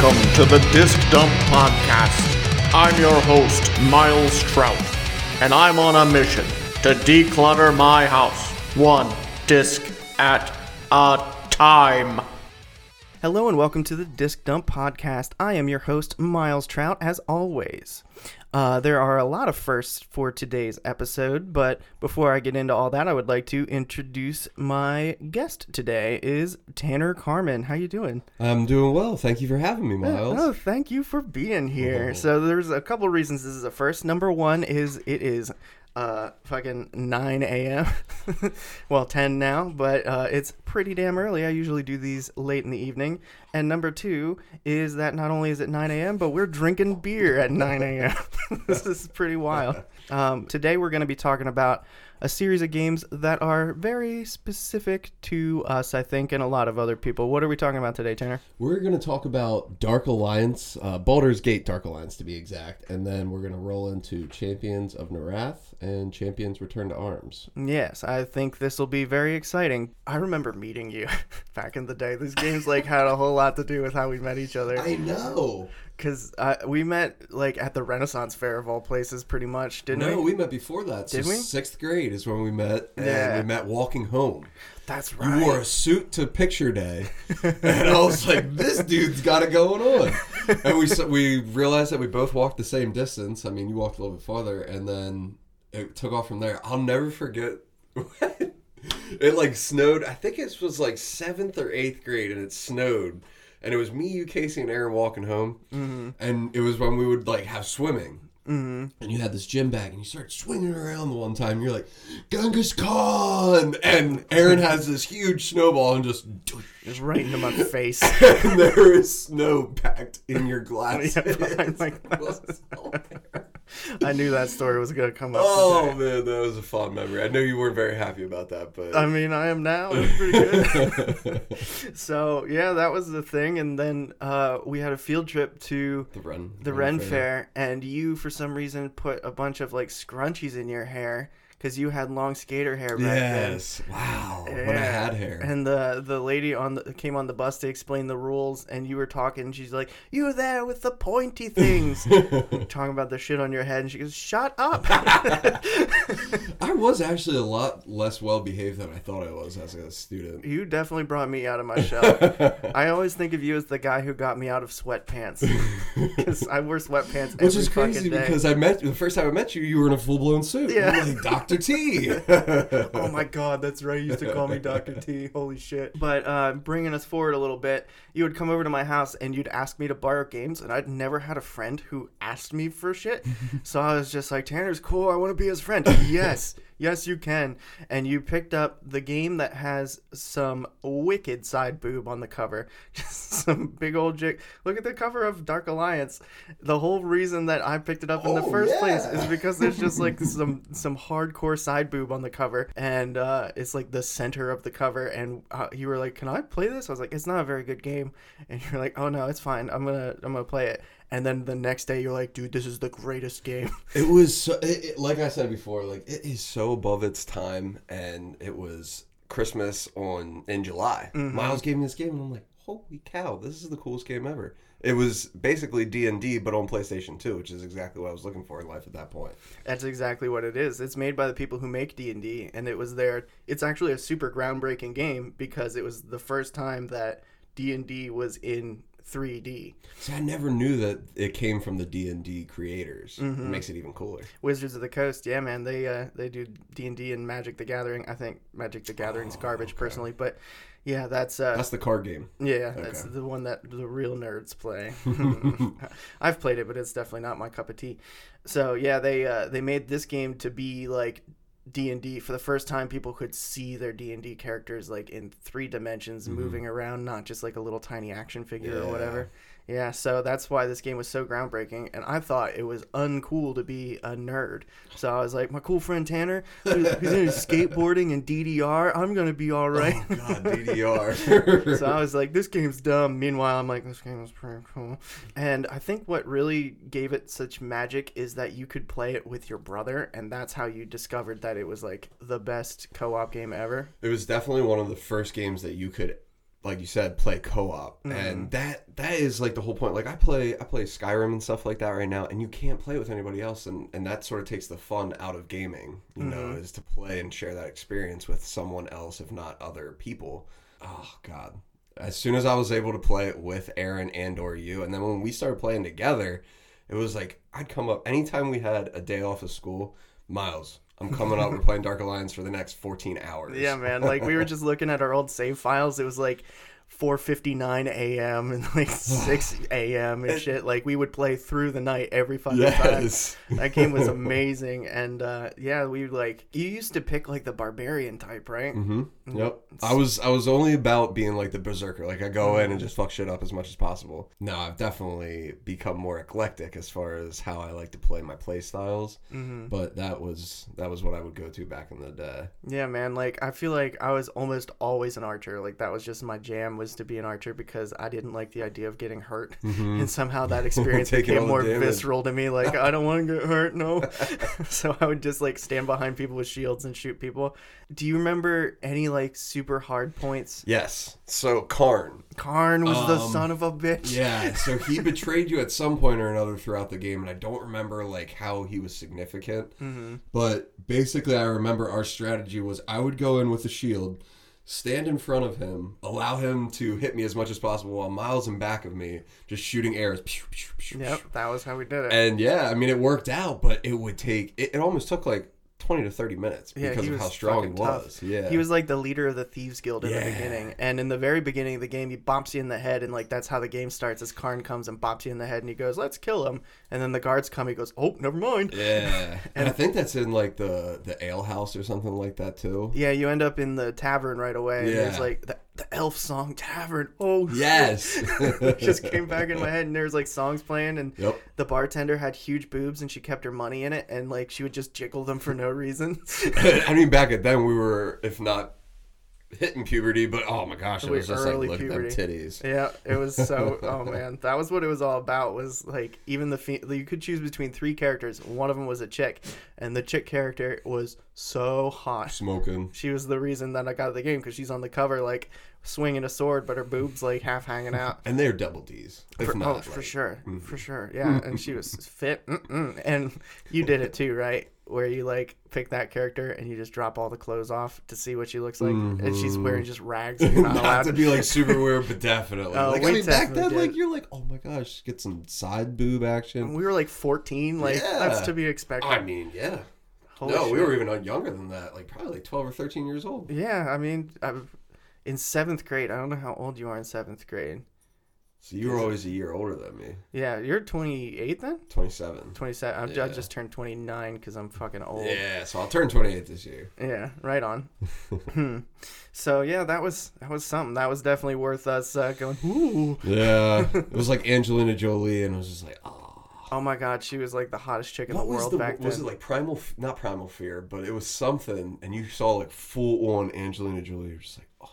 Welcome to the Disc Dump Podcast. I'm your host, Miles Trout, and I'm on a mission to declutter my house, one disc at a time. Hello and welcome to the Disc Dump Podcast. I am your host, Miles Trout, as always. Uh, there are a lot of firsts for today's episode, but before I get into all that, I would like to introduce my guest today is Tanner Carmen. How you doing? I'm doing well. Thank you for having me, Miles. Oh, thank you for being here. Oh. So there's a couple reasons this is a first. Number one is it is uh fucking 9 a.m. well, 10 now, but uh, it's pretty damn early. I usually do these late in the evening. And number two is that not only is it 9 a.m., but we're drinking beer at 9 a.m. this is pretty wild. Um, today we're going to be talking about a series of games that are very specific to us, I think, and a lot of other people. What are we talking about today, Tanner? We're going to talk about Dark Alliance, uh, Baldur's Gate Dark Alliance to be exact, and then we're going to roll into Champions of Norrath and Champions Return to Arms. Yes, I think this will be very exciting. I remember meeting you back in the day. These games like had a whole lot to do with how we met each other. I know. Because uh, we met like at the Renaissance Fair of all places, pretty much, didn't No, we? we met before that. Did we? Sixth grade is when we met, and Yeah. we met walking home. That's right. You wore a suit to picture day, and I was like, "This dude's got it going on." And we s- we realized that we both walked the same distance. I mean, you walked a little bit farther, and then it took off from there. I'll never forget. it like snowed. I think it was like seventh or eighth grade, and it snowed, and it was me, you, Casey, and Aaron walking home, mm-hmm. and it was when we would like have swimming. Mm-hmm. And you had this gym bag, and you started swinging around the one time. You're like, Genghis Khan, and Aaron has this huge snowball and just, Just right into my face. and there is snow packed in your glasses. Yeah, my so I knew that story was gonna come up. oh today. man, that was a fond memory. I know you weren't very happy about that, but I mean, I am now. It's pretty good. so yeah, that was the thing, and then uh, we had a field trip to the run, the Ren Fair, and you for some reason put a bunch of like scrunchies in your hair because you had long skater hair back then. Yes, wow, when I had hair. And the the lady on the came on the bus to explain the rules, and you were talking. And She's like, "You there with the pointy things?" talking about the shit on your head, and she goes, "Shut up." I was actually a lot less well behaved than I thought I was as a student. you definitely brought me out of my shell. I always think of you as the guy who got me out of sweatpants because I wear sweatpants every Which is crazy because I met the first time I met you, you were in a full blown suit. Yeah. Doctor T. oh my god, that's right. You used to call me Dr. T. Holy shit. But uh, bringing us forward a little bit, you would come over to my house and you'd ask me to borrow games, and I'd never had a friend who asked me for shit. so I was just like, Tanner's cool. I want to be his friend. yes. Yes, you can. And you picked up the game that has some wicked side boob on the cover. Just some big old jig. Look at the cover of Dark Alliance. The whole reason that I picked it up in the Oh, first place is because there's just like some some hardcore side boob on the cover, and uh, it's like the center of the cover. And uh, you were like, "Can I play this?" I was like, "It's not a very good game," and you're like, "Oh no, it's fine. I'm gonna I'm gonna play it." And then the next day, you're like, "Dude, this is the greatest game." It was so, it, it- like I said before, like it is so above its time, and it was Christmas on in July. Mm-hmm. Miles gave me this game, and I'm like, holy cow, this is the coolest game ever. It was basically D and D, but on PlayStation Two, which is exactly what I was looking for in life at that point. That's exactly what it is. It's made by the people who make D and D, and it was there. It's actually a super groundbreaking game because it was the first time that D and D was in 3D. See, I never knew that it came from the D and D creators. Mm-hmm. It makes it even cooler. Wizards of the Coast, yeah, man, they uh, they do D and D and Magic the Gathering. I think Magic the Gathering's garbage personally, but yeah, that's uh, That's the card game. yeah, that's the one that the real nerds play. I've played it, but it's definitely not my cup of tea. So yeah, they uh, they made this game to be like D and D for the first time. People could see their D and D characters like in three dimensions, mm-hmm. moving around, not just like a little tiny action figure or whatever. Yeah, so that's why this game was so groundbreaking, and I thought it was uncool to be a nerd. So I was like, my cool friend Tanner, who's who's into skateboarding and DDR, I'm gonna be all right. Oh God, DDR. so I was like, this game's dumb. Meanwhile, I'm like, this game is pretty cool. And I think what really gave it such magic is that you could play it with your brother, and that's how you discovered that it was like the best co-op game ever. It was definitely one of the first games that you could like you said, play co-op, and mm-hmm. that that is like the whole point. Like I play I play Skyrim and stuff like that right now, and you can't play with anybody else, and and that sort of takes the fun out of gaming. You know, mm-hmm. is to play and share that experience with someone else, if not other people. Oh God. As soon as I was able to play it with Aaron and or you, and then when we started playing together, it was like I'd come up anytime we had a day off of school. Miles, I'm coming up. We're playing Dark Alliance for the next 14 hours. Yeah, man. Like we were just looking at our old save files. It was like 4:59 a.m. and like 6 a.m. and shit. Like we would play through the night every fucking Yes. time. That game was amazing. And uh, yeah, we like you used to pick like the barbarian type, right? Mm-hmm. Yep. I was I was only about being like the berserker. Like I go in and just fuck shit up as much as possible. No, I've definitely become more eclectic as far as how I like to play my play styles. But that was that was what I would go to back in the day. Yeah, man. Like I feel like I was almost always an archer. Like that was just my jam was to be an archer because I didn't like the idea of getting hurt, and somehow that experience became more damage. visceral to me. Like I don't want to get hurt, no. so I would just like stand behind people with shields and shoot people. Do you remember any like super hard points? Yes. So Karn. Karn was the Um, son of a bitch. Yeah, so he betrayed you at some point or another throughout the game, and I don't remember like how he was significant. But basically, I remember our strategy was I would go in with a shield, stand in front of him, allow him to hit me as much as possible while Miles in back of me, just shooting arrows. Yep, that was how we did it. And yeah, I mean, it worked out, but it would take. It, it almost took like twenty to thirty minutes Yeah, because of how strong he fucking tough. was. Yeah, He was like the leader of the thieves guild in the beginning, and in the very beginning of the game, he bops you in the head, and like that's how the game starts. As Karn comes and bops you in the head, and he goes, "Let's kill him," and then the guards come. He goes, "Oh, never mind." Yeah, and I think that's in like the the ale house or something like that too. Yeah, you end up in the tavern right away. And there's Yeah. like the, the Elfsong tavern. Oh. Yes. Just came back in my head, and there's like songs playing, and Yep. the bartender had huge boobs, and she kept her money in it, and like she would just jiggle them for no reason. I mean, back at then we were, if not hitting puberty, but oh my gosh, it was just like early look at them puberty. titties. Yeah, it was so. oh man, that was what it was all about. Was like even the fe- you could choose between three characters. One of them was a chick, and the chick character was so hot. Smoking. She was the reason that I got the game because she's on the cover like swinging a sword, but her boobs like half hanging out. And they're double D's. For, oh, not, oh, for like- sure, mm-hmm. for sure, yeah. And she was fit, Mm-mm. and you did it too, right? Where you like pick that character and you just drop all the clothes off to see what she looks like, and she's mm-hmm. wearing just rags. And you're not allowed to be like super weird, but definitely. Oh, like I mean, back then, like you're like, oh my gosh, get some side boob action. We were like 14, like that's to be expected. I mean, yeah. Holy no, we were even uh, younger than that, like probably like twelve or thirteen years old. Yeah, I mean, I, in seventh grade. I don't know how old you are in seventh grade. So you were always a year older than me. Yeah, you're 28 then. Twenty-seven. 27. I'm, I just turned 29 because I'm fucking old. Yeah, so I'll turn twenty-eight this year. Yeah, right on. Hmm. so yeah, that was that was something. That was definitely worth us uh, going. Ooh. Yeah, it was like Angelina Jolie, and it was just like, oh. Oh my god, she was like the hottest chick in What the world the back then. was it like primal? Not primal fear, but it was something, and you saw like full on Angelina Jolie. You're just like, oh.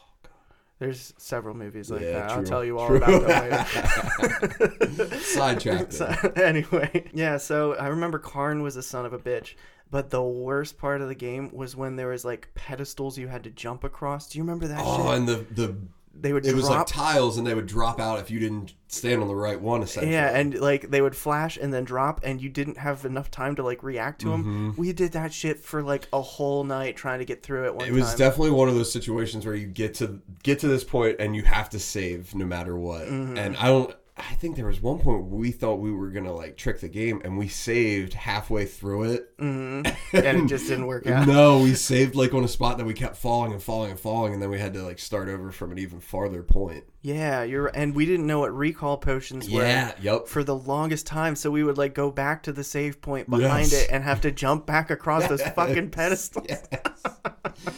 There's several movies like Yeah, that. I'll tell you all True. about them later. Sidetracked. So, anyway, yeah. So I remember Karn was a son of a bitch, but the worst part of the game was when there was like pedestals you had to jump across. Do you remember that Oh, shit? and the the They would it drop. was like tiles, and they would drop out if you didn't stand on the right one. Essentially, yeah, and like they would flash and then drop, and you didn't have enough time to like react to them. We did that shit for like a whole night trying to get through it one Mm-hmm. it was time. definitely one of those situations where you get to get to this point and you have to save no matter what. Mm-hmm. And I don't. I think there was one point we thought we were gonna like trick the game, and we saved halfway through it. Mm-hmm. and it just didn't work out. No, we saved like on a spot that we kept falling and falling and falling, and then we had to like start over from an even farther point. Yeah, you're and we didn't know what recall potions were. Yeah, yep. For the longest time, so we would like go back to the save point behind Yes. it and have to jump back across those fucking pedestals.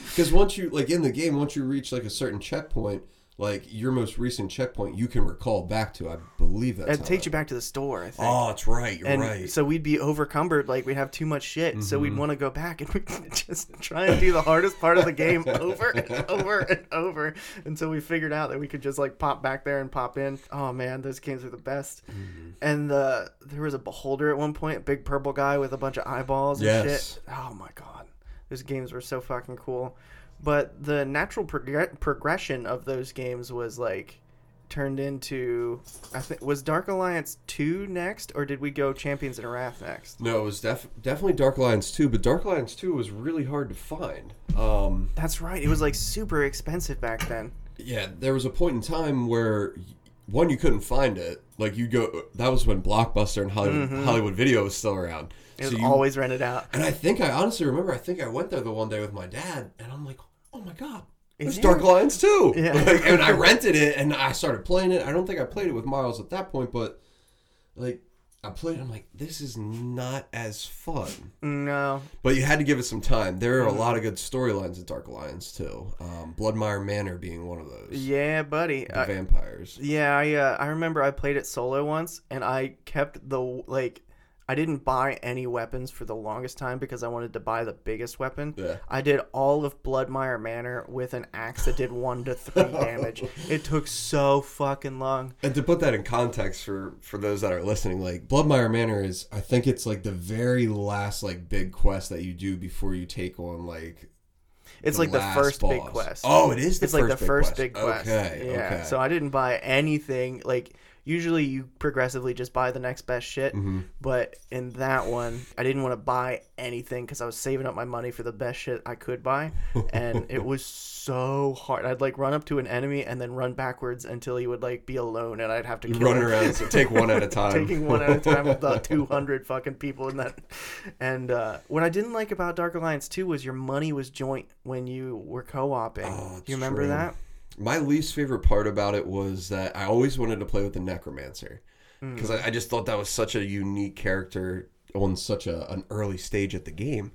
Because once you like in the game, once you reach like a certain checkpoint, like your most recent checkpoint, you can recall back to. I believe that. It takes you back to the store, I think. Oh, that's right. You're and right. so we'd be overcumbered, like we'd have too much shit, so Mm-hmm. we'd want to go back and we'd just try and do the hardest part of the game over and over and over until we figured out that we could just like pop back there and pop in. Oh man, those games are the best. Mm-hmm. And uh, there was a beholder at one point, a big purple guy with a bunch of eyeballs and Yes. shit. Oh my god, those games were so fucking cool. But the natural prog- progression of those games was like turned into I think was Dark Alliance 2 next or did we go Champions of Norrath next? No, it was def- definitely Dark Alliance 2, but Dark Alliance 2 was really hard to find. Um, That's right. It was like super expensive back then. yeah, there was a point in time where one you couldn't find it. Like you go, that was when Blockbuster and Hollywood, Hollywood Video was still around. It was So you- always rented out. and I think I honestly remember. I think I went there the one day with my dad, and I'm like, "Oh my god, Is there's Dark there- Alliance too!" Yeah. Like, and I rented it, and I started playing it. I don't think I played it with Miles at that point, but like I played. it, I'm like, this is not as fun. No. But you had to give it some time. There are a lot of good storylines in Dark Alliance too. Um, Bloodmire Manor being one of those. Yeah, buddy. The I- vampires. Yeah, I uh, I remember I played it solo once, and I kept the like. I didn't buy any weapons for the longest time because I wanted to buy the biggest weapon. Yeah. I did all of Bloodmire Manor with an axe that did one to three damage. It took so fucking long. And to put that in context for for those that are listening, like Bloodmire Manor is, I think it's like the very last like big quest that you do before you take on like. It's the like the first big quest. Oh, it is the it's first like the big first quest. big quest. Okay, yeah. okay. So I didn't buy anything. Like usually you progressively just buy the next best shit. Mm-hmm. But in that one, I didn't want to buy anything because I was saving up my money for the best shit I could buy, and it was so hard. I'd like run up to an enemy and then run backwards until he would like be alone, and I'd have to kill Run him. around, so take one at a time. Taking one at a time with the 200 fucking people in that. And uh, what I didn't like about Dark Alliance 2 was your money was joint when you were co oping. Oh, you remember true. that? My least favorite part about it was that I always wanted to play with the Necromancer Mm. because I, I just thought that was such a unique character on such a, an early stage at the game,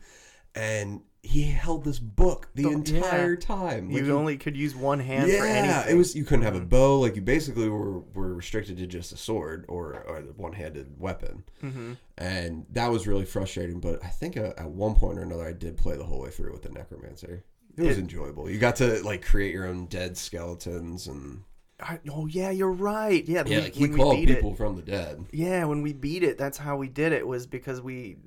and he held this book the Oh, entire yeah. time. Like, You only could use one hand for yeah, anything. it was. You couldn't have a bow. Like you basically were were restricted to just a sword or or the one handed weapon, Mhm. and that was really frustrating. But I think at one point or another, I did play the whole way through with the Necromancer. It was It- enjoyable. You got to like create your own dead skeletons and I, oh yeah, you're right. Yeah, yeah, we- like he we called beat it- people from the dead. Yeah, when we beat it, that's how we did it. Was because we,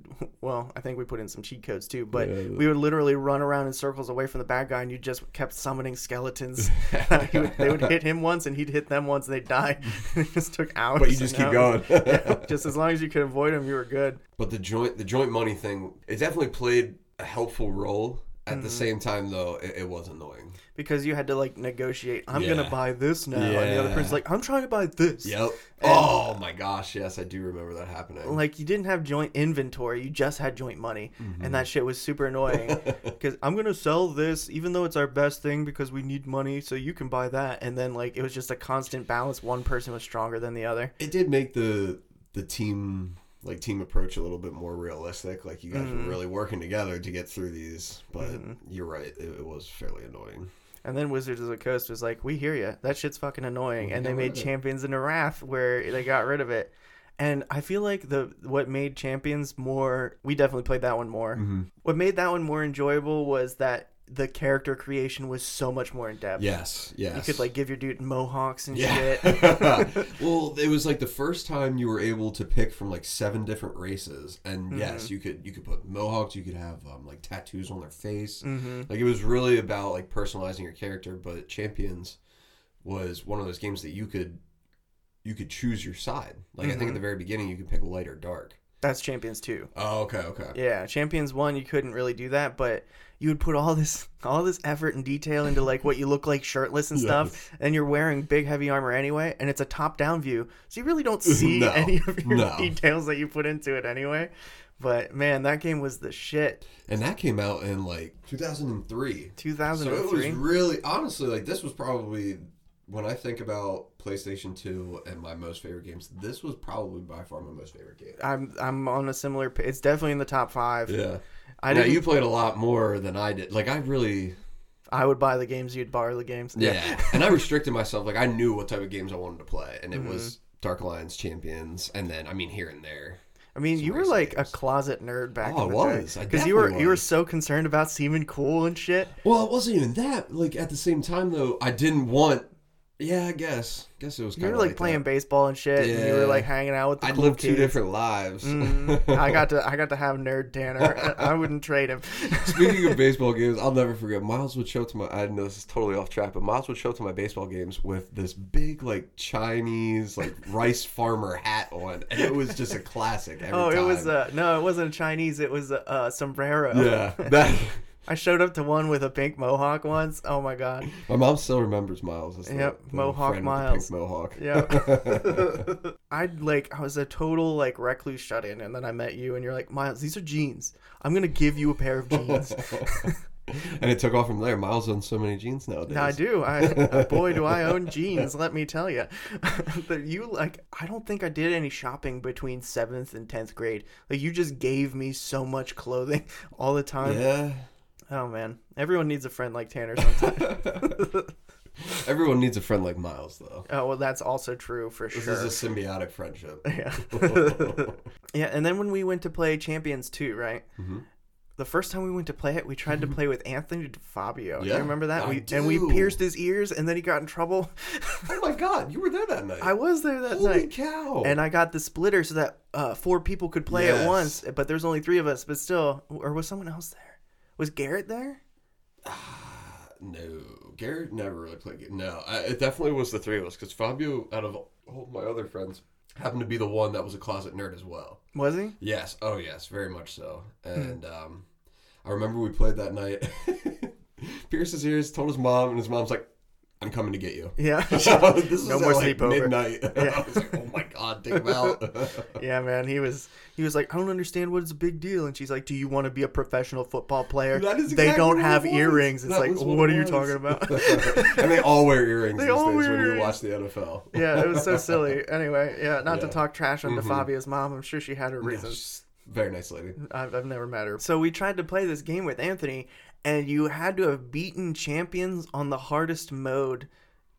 well, I think we put in some cheat codes too. But Yeah. we would literally run around in circles away from the bad guy, and you just kept summoning skeletons. Would- they would hit him once, and he'd hit them once, and they'd die. it just took hours. But you just keep hours. going. Yeah, just as long as you could avoid him, you were good. But the joint the joint money thing, it definitely played a helpful role. At Mm-hmm. the same time, though, it, it was annoying. Because you had to like negotiate. I'm gonna buy this now, and the other Yeah. person's like, I'm trying to buy this. Yep. oh my gosh, yes, I do remember that happening. like you didn't have joint inventory you just had joint money Mm-hmm. and that shit was super annoying because i'm gonna sell this even though it's our best thing because we need money so you can buy that and then like it was just a constant balance one person was stronger than the other it did make the the team like team approach a little bit more realistic. Like you guys Mm-hmm. were really working together to get through these. But you're right, it, it was fairly annoying. and then wizards of the coast was like we hear you that shit's fucking annoying and they made rid of it. champions in the wrath where they got rid of it and i feel like the what made champions more we definitely played that one more Mm-hmm. what made that one more enjoyable was that the character creation was so much more in depth Yes, yes. You could like give your dude mohawks and Yeah. shit. well, it was like the first time you were able to pick from like seven different races, and Mm-hmm. yes, you could you could put mohawks, you could have um, like tattoos on their face. Mm-hmm. Like it was really about like personalizing your character. But Champions was one of those games that you could you could choose your side. Like I think at Mm-hmm. the very beginning you could pick light or dark. That's Champions 2. Oh, okay, okay. Yeah, Champions 1 you couldn't really do that, but you would put all this all this effort and detail into like what you look like shirtless and stuff, and you're wearing big heavy armor anyway, and it's a top-down view. So you really don't see No, any of your no. details that you put into it anyway. But man, that game was the shit. And that came out in like 2003. 2003. So it was really honestly like this was probably when I think about PlayStation 2 and my most favorite games, this was probably by far my most favorite game. I'm I'm on a similar it's definitely in the top 5. Yeah. I now you played a lot more than I did. Like I really I would buy the games, you'd borrow the games. Yeah. and I restricted myself. Like I knew what type of games I wanted to play, and it Mm-hmm. was Dark Alliance Champions, and then I mean here and there. I mean, you were like games. a closet nerd back Oh, in the I was. day because you were definitely you were so concerned about seeming cool and shit. Well, it wasn't even that. Like at the same time though, I didn't want Yeah, I guess. Guess it was. You Kind were of like, playing baseball and shit, and you were like hanging out with the I cool lived two different lives. Mhm. I got to I got to have nerd Tanner. I wouldn't trade him. Speaking of baseball games, I'll never forget. Miles would show to my. I know this is totally off track, but Miles would show to my baseball games with this big, like Chinese, like rice farmer hat on, and it was just a classic. Every oh, it was time. uh no, it wasn't Chinese. It was a, a sombrero. yeah. That I showed up to one with a pink mohawk once. Oh my god. my mom still remembers Miles. As Yep, the Mohawk friend with the Miles. pink mohawk. Yeah. I'd like I was a total like recluse shut in, and then I met you, and you're like, Miles, these are jeans. I'm gonna give you a pair of jeans. and it took off from there. Miles owns so many jeans nowadays. I do. I boy, do I own jeans. Let me tell you. but you like, I don't think I did any shopping between seventh and tenth grade. Like you just gave me so much clothing all the time. Yeah. Oh man, everyone needs a friend like Tanner sometimes. Everyone needs a friend like Miles, though. oh well, that's also true for This sure. This is a symbiotic friendship. Yeah. yeah, and then when we went to play Champions 2, right? Mm-hmm. The first time we went to play it, we tried to play with Anthony Fabio. Do Yeah, you remember that? I we and we pierced his ears and then he got in trouble. oh my God, you were there that night. I was there that Holy night. Holy cow! And I got the splitter so that uh, four people could play Yes. at once, but there's only three of us. But still, or was someone else there? Was Garrett there? No, Garrett never really played. No, I, it definitely was the three of us because Fabio, out of all my other friends, happened to be the one that was a closet nerd as well. Was he? Yes, oh yes, very much so. Hmm. And um, I remember we played that night. Pierced his ears, told his mom, and his mom's like, "I'm coming to get you." Yeah. This was No at more like sleepover. midnight. Yeah. I was like, "Oh my god, take him out!" yeah, man. He was he was like, I don't understand what is a big deal. And she's like, Do you want to be a professional football player? That is they don't what have it was. earrings. It's That like, was what, it are you was. talking about? and they all wear earrings They these all days wear when you watch the NFL. yeah, it was so silly. Anyway, yeah, not to talk trash on Mhm. DeFabio's mom. I'm sure she had her reasons. she's a very nice lady. I've, I've never met her. So we tried to play this game with Anthony, and you had to have beaten champions on the hardest mode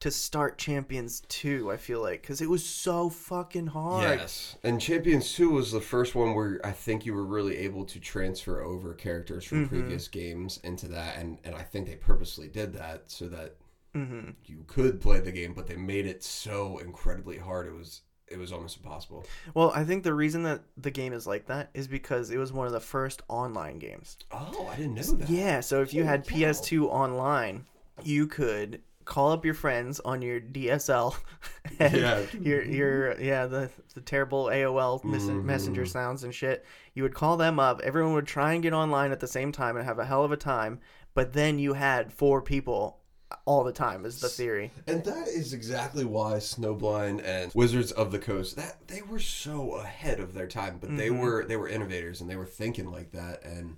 to start Champions 2, I feel like, because it was so fucking hard. Yes, and Champions Two was the first one where I think you were really able to transfer over characters from Mm-hmm. previous games into that, and and I think they purposely did that so that hmm you could play the game, but they made it so incredibly hard. It was it was almost impossible. Well, I think the reason that the game is like that is because it was one of the first online games. Oh, I didn't know that. Yeah, so if you had cow. PS2 online, you could call up your friends on your DSL. And Yeah. Your your yeah the the terrible AOL mes- Mhm. messenger sounds and shit. You would call them up. Everyone would try and get online at the same time and have a hell of a time. But then you had four people all the time. Is the theory? And that is exactly why Snowblind and Wizards of the Coast that they were so ahead of their time, but they Mhm. were they were innovators and they were thinking like that. And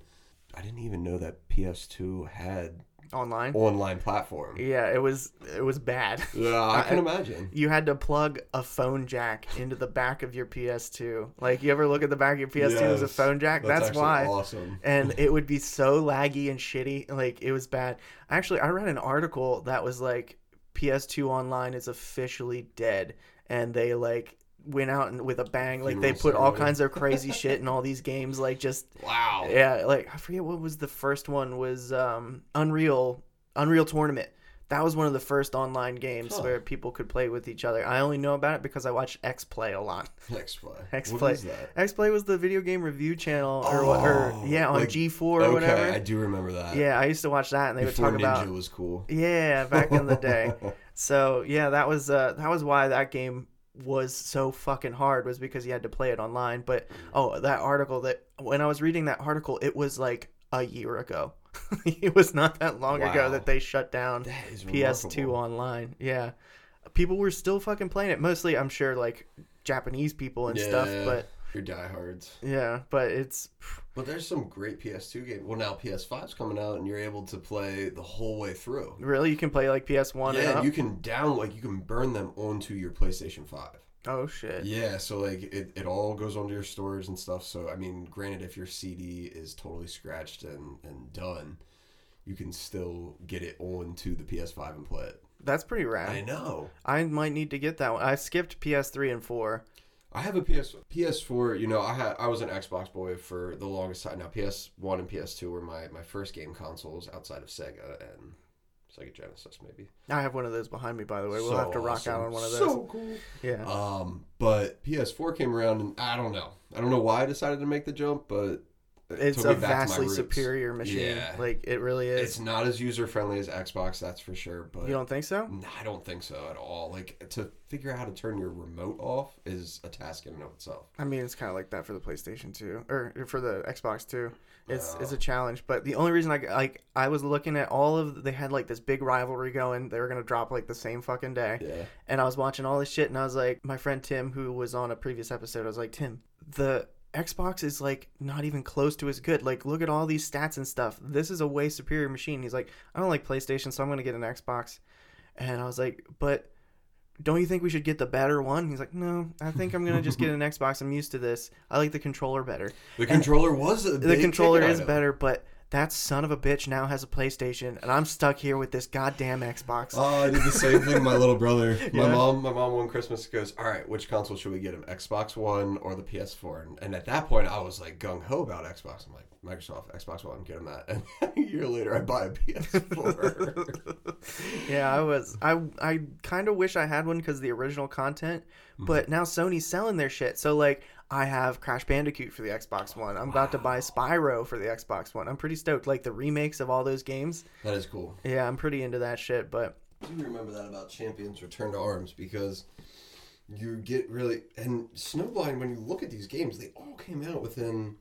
I didn't even know that PS2 had Online. online platform. Yeah, it was it was bad. Yeah, I can imagine. you had to plug a phone jack into the back of your PS2. Like you ever look at the back of your PS2 as a phone jack? That's, actually why. awesome. And it would be so laggy and shitty. Like it was bad. Actually, I read an article that was like PS2 online is officially dead and they like went out and with a bang like they put all kinds of crazy shit in all these games like just Wow. yeah, like I forget what was the first one was um Unreal Unreal Tournament. That was one of the first online games Huh. where people could play with each other. I only know about it because I watched X Play a lot. X Play. X Play. X Play was the video game review channel or what or Oh, yeah, on like- G4 or okay, whatever. I do remember that. Yeah, I used to watch that and they Before would Ninja talk about It was cool. Yeah, back in the day. So, yeah, that was uh that was why that game was so fucking hard was because he had to play it online. But oh, that article that when I was reading that article, it was like a year ago. it was not that long ago that they shut down PS2 remarkable. online. Yeah. People were still fucking playing it. Mostly, I'm sure, like Japanese people and stuff. But Your diehards. yeah, but it's But there's some great PS2 games. Well, now PS5's coming out, and you're able to play the whole way through. really you can play like PS1 and yeah, you can down like you can burn them onto your PlayStation 5. oh shit. Yeah, so like it, it all goes onto your storage and stuff. So I mean, granted, if your CD is totally scratched and and done, you can still get it onto the PS5 and play it. That's pretty rad. I know. I might need to get that one. I skipped PS3 and 4. I have a PS PS4. You know, I had I was an Xbox boy for the longest time. Now PS1 and PS2 were my my first game consoles outside of Sega, and Sega Genesis, maybe. I have one of those behind me, by the way. We'll So have to rock awesome. out on one of those. So cool. yeah. Um, but PS4 came around, and I don't know. I don't know why I decided to make the jump, but it's a me back to my vastly superior machine. Yeah. Like it really is. It's not as user friendly as Xbox, that's for sure. But you don't think so? Nah, I don't think so at all. Like to figure out how to turn your remote off is a task in and of itself. I mean, it's kind of like that for the PlayStation 2 or for the Xbox 2. It's it's a challenge, but the only reason I like I was looking at all of they had like this big rivalry going. They were gonna drop like the same fucking day, Yeah. and I was watching all this shit, and I was like, my friend Tim, who was on a previous episode, I was like, Tim, the Xbox is like not even close to as good. Like, look at all these stats and stuff. This is a way superior machine. He's like, I don't like PlayStation, so I'm gonna get an Xbox, and I was like, but don't you think we should get the better one? He's like, no, I think I'm gonna just get an Xbox. I'm used to this. I like the controller better. The controller was a The controller is item. better, but that son of a bitch now has a PlayStation, and I'm stuck here with this goddamn Xbox. Oh, I did the same thing. My little brother, my Yeah. mom, my mom one Christmas goes, "All right, which console should we get him? Xbox One or the PS4?" And, and at that point, I was like gung ho about Xbox. I'm like, Microsoft, Xbox One, get him that. And a year later, I buy a PS4. yeah, I was. I I kind of wish I had one because the original content, Mm-hmm. but now Sony's selling their shit. So like, I have Crash Bandicoot for the Xbox One. I'm about to buy Spyro for the Xbox One. I'm pretty stoked. Like the remakes of all those games. that is cool. Yeah, I'm pretty into that shit. But I do remember that about Champions Return to Arms because you get really and Snowblind. When you look at these games, they all came out within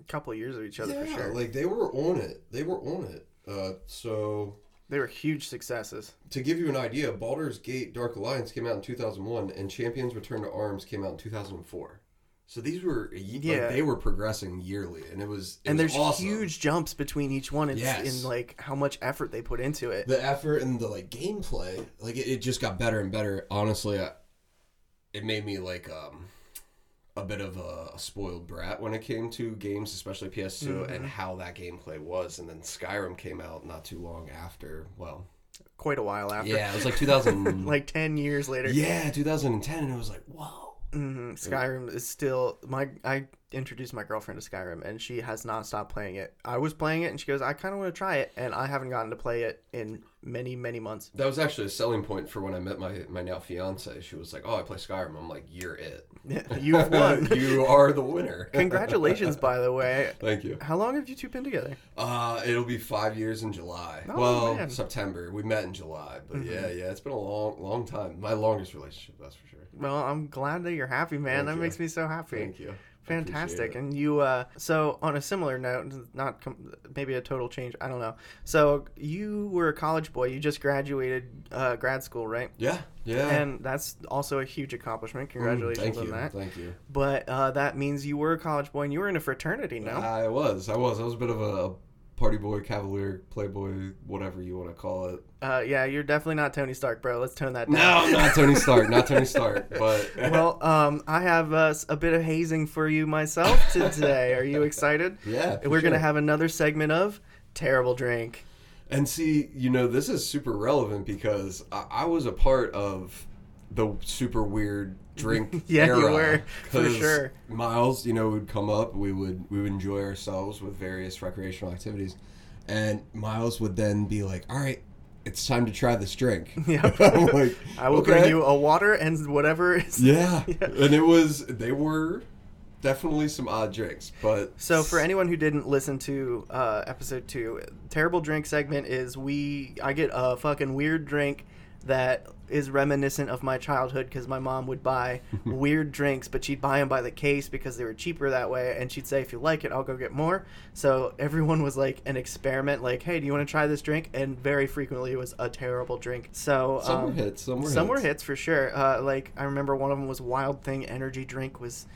a couple of years of each other yeah, for sure. like they were on it. They were on it. Uh, so they were huge successes. to give you an idea, Baldur's Gate Dark Alliance came out in 2001, and Champions Return to Arms came out in 2004. So these were yeah, Yeah. they were progressing yearly, and it was it and was there's awesome. huge jumps between each one in, Yes. in like how much effort they put into it. the effort and the like gameplay like it, it just got better and better honestly I, it made me like um a bit of a, a spoiled brat when it came to games especially ps2 Mm-hmm. and how that gameplay was and then skyrim came out not too long after well Quite a while after. yeah it was like 2000 Like ten years later. yeah 2010 and it was like whoa hmm Skyrim is still my. I introduced my girlfriend to Skyrim, and she has not stopped playing it. I was playing it, and she goes, "I kind of want to try it," and I haven't gotten to play it in many, many months. that was actually a selling point for when i met my my now fiance she was like oh i play skyrim i'm like you're it You've won. you are the winner Congratulations, by the way. thank you How long have you two been together? Uh, it'll be five years in July. Oh, well, man. September. We met in July, but Mm-hmm. yeah, yeah, it's been a long, long time. My longest relationship, that's for sure. Well, I'm glad that you're happy, man. Thank that you. makes me so happy. Thank you. Fantastic. And you, uh, so on a similar note, not com- maybe a total change. I don't know. So you were a college boy. You just graduated uh, grad school, right? Yeah, yeah. And that's also a huge accomplishment. Mm, Congratulations thank on you. that. Thank you. But uh, that means you were a college boy and you were in a fraternity, no? I was. I was. I was a bit of a party boy, cavalier, playboy, whatever you want to call it. Uh, yeah, you're definitely not Tony Stark, bro. Let's tone that down. No, not Tony Stark. Not Tony Stark. But Well, um, I have uh, a bit of hazing for you myself today. Are you excited? yeah, We're gonna have another segment of terrible drink. And see, you know, this is super relevant because I, I was a part of the super weird drink Yeah, you era. were, for sure. Miles, you know, would come up. We would we would enjoy ourselves with various recreational activities, and Miles would then be like, "All right, it's time to try this drink." I'm like, I will "Okay." bring you a water and whatever is. Yeah. and it was they were definitely some odd drinks, but So for anyone who didn't listen to uh, episode two, terrible drink segment is we I get a fucking weird drink that is reminiscent of my childhood because my mom would buy weird drinks, but she'd buy them by the case because they were cheaper that way, and she'd say if you like it, I'll go get more. So everyone was like an experiment, like, hey, do you want to try this drink? And very frequently it was a terrible drink. So some um, were hits, some were some hits. were hits for sure. Uh, like I remember one of them was Wild Thing energy drink was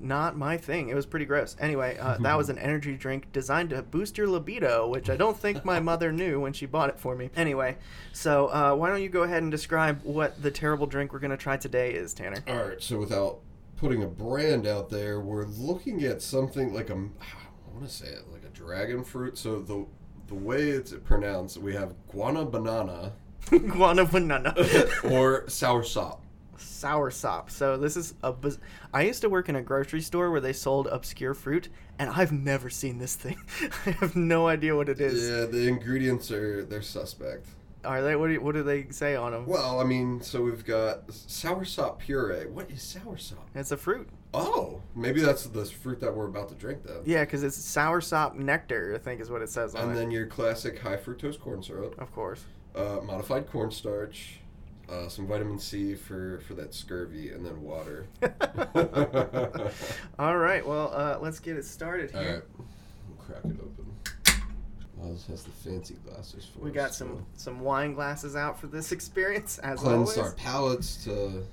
not my thing. It was pretty gross. Anyway, uh, that was an energy drink designed to boost your libido, which I don't think my mother knew when she bought it for me. Anyway, so uh, why don't you go ahead and describe what the terrible drink we're gonna try today is, Tanner? All right, so without putting a brand out there, we're looking at something like a I want to say it like a dragon fruit. So the the way it's pronounced, we have guana banana Guana banana. or sour sop. Sour sop. So this is a. Biz- I used to work in a grocery store where they sold obscure fruit, and I've never seen this thing. I have no idea what it is. Yeah, the ingredients are they're suspect. Are they? What do, what do they say on them? Well, I mean, so we've got soursop puree. What is soursop? It's a fruit. Oh, maybe that's the fruit that we're about to drink then. Yeah, because it's soursop nectar. I think is what it says on And it. then your classic high fructose corn syrup, of course. uh, modified cornstarch, uh, some vitamin C for for that scurvy, and then water. All right. Well, uh, let's get it started All here. right, we'll crack it open. Miles has the fancy glasses for We us, got so some some wine glasses out for this experience, as cleanse always. our palates to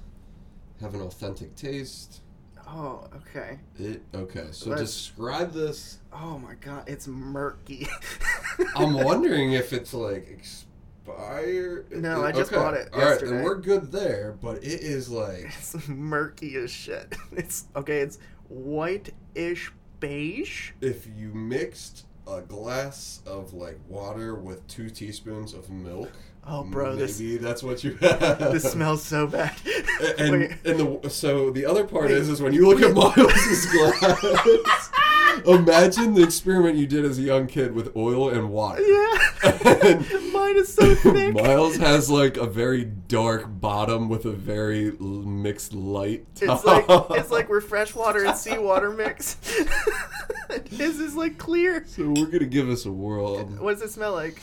have an authentic taste. Oh, okay. It okay. So Let's- describe this. Oh my god, it's murky. I'm wondering if it's like expired. No, I just bought it All right, yesterday. then we're good there. But it is like it's murky as shit. It's okay. It's white-ish beige. if you mixed a glass of like water with two teaspoons of milk. Oh, bro, this- maybe that's what you have. This smells so bad. And Wait. and the so the other part Wait. is is when you look at Miles's glass. Imagine the experiment you did as a young kid with oil and water. yeah, mine is so thick. Miles has like a very dark bottom with a very l- mixed light. It's like it's like we're freshwater and seawater mix. His is like clear. so we're gonna give us a whirl. What does it smell like?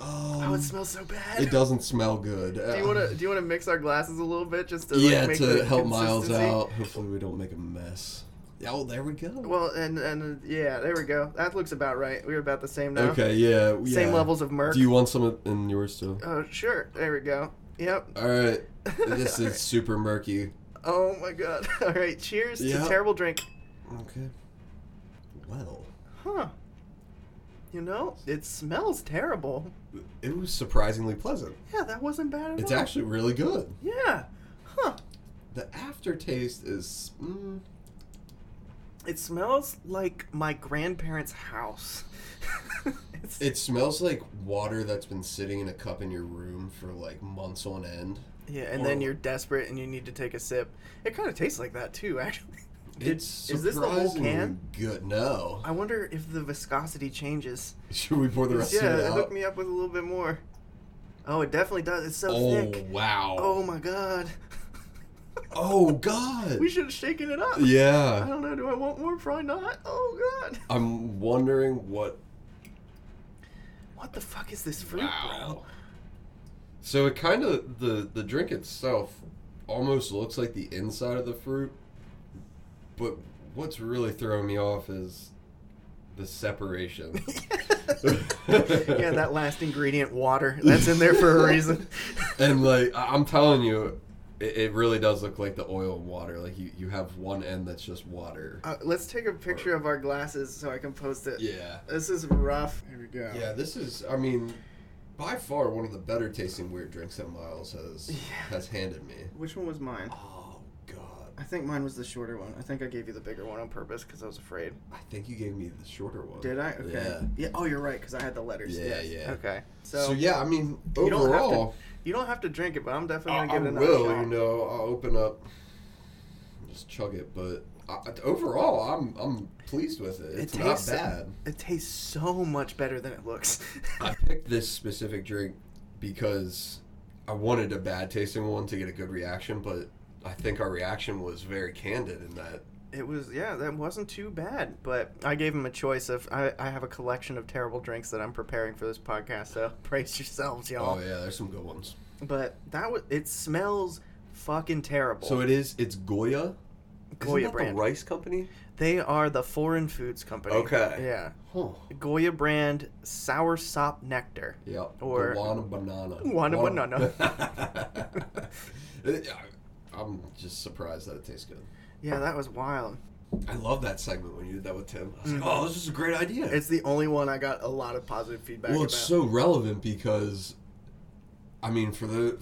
Um, Oh, it smells so bad. it doesn't smell good. Do you want to do you want to mix our glasses a little bit just to Yeah, to help Miles out. Hopefully, we don't make a mess. Oh, there we go. Well, and and yeah, there we go. That looks about right. We're about the same now. okay, yeah, yeah. Same levels of murk. Do you want some in yours too? Oh, sure. There we go. Yep. All right. This is super murky. Oh my god. All right. Cheers Yeah. to terrible drink. Okay. Well, Huh. You know, it smells terrible. it was surprisingly pleasant. Yeah, that wasn't bad at It's all. actually really good. Yeah. Huh. The aftertaste is. Mm, It smells like my grandparents' house. it smells like water that's been sitting in a cup in your room for like months on end. yeah, and then you're desperate and you need to take a sip. It kind of tastes like that too, actually. Did- It's is this the whole can? Good. No. I wonder if the viscosity changes. Should we pour the rest yeah, of it hook me up with a little bit more. Oh, it definitely does. It's so oh thick. Oh wow. Oh my god. Oh god. we should have shaken it up. Yeah. I don't know. Do I want more? Probably not. Oh god. I'm wondering what. What the fuck is this fruit, bro? So it kind of the the drink itself almost looks like the inside of the fruit, but what's really throwing me off is the separation. yeah, that last ingredient, water, that's in there for a reason. and like I'm telling you, it, it really does look like the oil and water. Like you you have one end that's just water. Uh, let's take a picture of our glasses so I can post it. Yeah. This is rough. Here we go. Yeah, this is. I mean, by far one of the better tasting weird drinks that Miles has has handed me. Which one was mine? Oh God, I think mine was the shorter one. I think I gave you the bigger one on purpose because I was afraid. I think you gave me the shorter one. Did I? Okay. Yeah. Yeah. Oh, you're right because I had the letters. Yeah, Yes. yeah. Okay. So, So, yeah, I mean, You don't have to- overall, you don't have to drink it, but I'm definitely I, gonna I give it another will. shot. You know, I'll open up, just chug it. But I, overall, I'm I'm pleased with it. It It's not tastes- bad. It tastes so much better than it looks. I picked this specific drink because I wanted a bad tasting one to get a good reaction, but I think our reaction was very candid in that It was yeah, that wasn't too bad. But I gave him a choice of I, I have a collection of terrible drinks that I'm preparing for this podcast, so brace yourselves, y'all. Oh yeah, there's some good ones. But that was it smells fucking terrible. So it is. It's Goya. Goya Isn't brand. rice company. they are the foreign foods company. Okay. Yeah. Huh. Goya brand sour sop nectar. Yep. Or- Guana banana. Guana banana. It- I'm just surprised that it tastes good. Yeah, that was wild. I love that segment when you did that with Tim. I was like, oh, this is a great idea. It's the only one I got a lot of positive feedback well, about. it's so relevant because, I mean, for the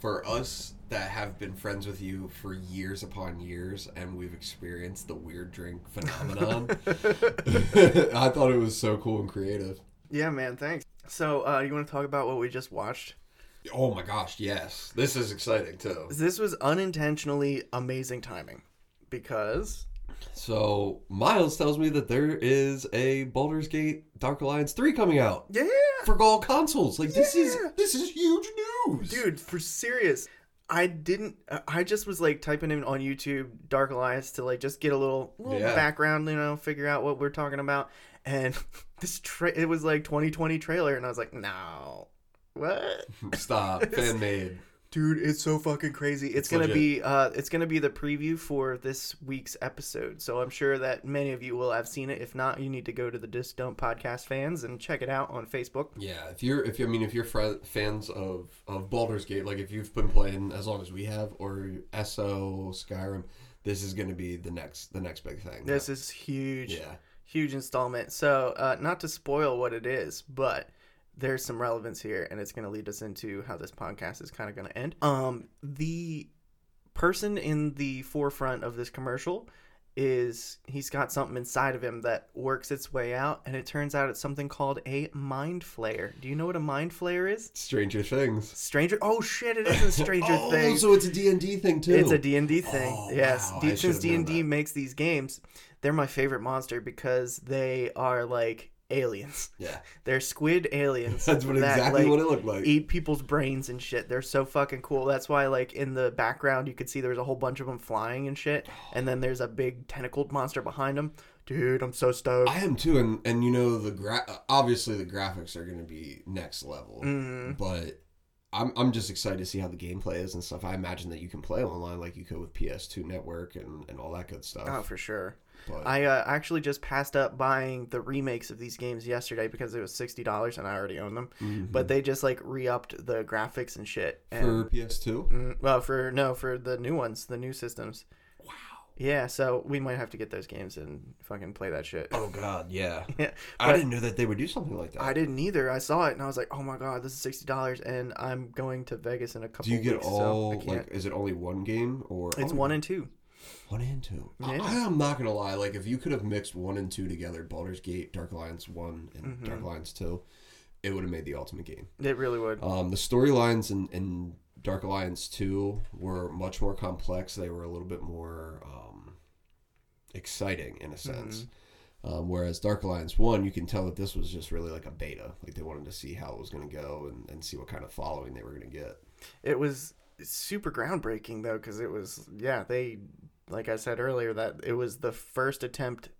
for us that have been friends with you for years upon years, and we've experienced the weird drink phenomenon. I thought it was so cool and creative. yeah, man, thanks. So, uh, you want to talk about what we just watched? Oh my gosh, yes, this is exciting too. This was unintentionally amazing timing because So Miles tells me that there is a Baldur's Gate Dark Alliance 3 coming out Yeah. for all consoles. Like this is this is huge news. Dude, for serious. I didn't. I just was like typing in on YouTube Dark Alliance to like just get a little little Yeah. background, you know, figure out what we're talking about. And this tra- it was like 2020 trailer, and I was like, no, what? Stop. Fan made. Dude, it's so fucking crazy. It's, It's gonna legit. be uh it's gonna be the preview for this week's episode. So I'm sure that many of you will have seen it. If not, you need to go to the Disc Dump podcast fans and check it out on Facebook. Yeah, if you're if you I mean if you're fr- fans of of Baldur's Gate, like if you've been playing as long as we have, or SO Skyrim, this is going to be the next the next big thing. This is huge. yeah. huge installment. So, uh, not to spoil what it is, but there's some relevance here, and it's going to lead us into how this podcast is kind of going to end. Um, the person in the forefront of this commercial is he's got something inside of him that works its way out, and it turns out it's something called a mind flayer. Do you know what a mind flayer is? Stranger Things. Stranger. Oh shit! It is a Stranger oh, Things. so it's a D and D thing too. It's a D&D thing. Oh, yes. wow, D- since D&D makes these games, they're my favorite monster because they are like aliens. Yeah, They're squid aliens. that's what that, exactly like, what it looked like. Eat people's brains and shit. They're so fucking cool. That's why, like, in the background, you could see there's a whole bunch of them flying and shit. And then there's a big tentacled monster behind them. Dude, I'm so stoked. I am too, and and you know the gra- obviously the graphics are going to be next level, Mhm. but. I'm, I'm just excited to see how the gameplay is and stuff. I imagine that you can play online like you could with PS2 Network and, and all that good stuff. Oh, for sure. But I uh, actually just passed up buying the remakes of these games yesterday because it was sixty dollars and I already own them. Mhm. But they just like re-upped the graphics and shit. And, for PS2, Mm, well, for no, for the new ones, the new systems. wow. Yeah, so we might have to get those games and fucking play that shit. Oh God, yeah. Yeah, I didn't know that they would do something like that. I didn't either. I saw it and I was like, "Oh my god, this is sixty dollars!" And I'm going to Vegas in a couple. do you get weeks, all So like? Is it only one game or? it's oh, one and two. One and two. Yeah. I am not gonna lie. Like if you could have mixed one and two together, Baldur's Gate, Dark Alliance one, and Mm-hmm. Dark Alliance two, it would have made the ultimate game. It really would. Um, the storylines in, in Dark Alliance 2 were much more complex. They were a little bit more um, exciting in a sense. Um, whereas Dark Alliance 1, you can tell that this was just really like a beta. Like they wanted to see how it was going to go and, and see what kind of following they were going to get. It was super groundbreaking though, because it was yeah they, like I said earlier, that it was the first attempt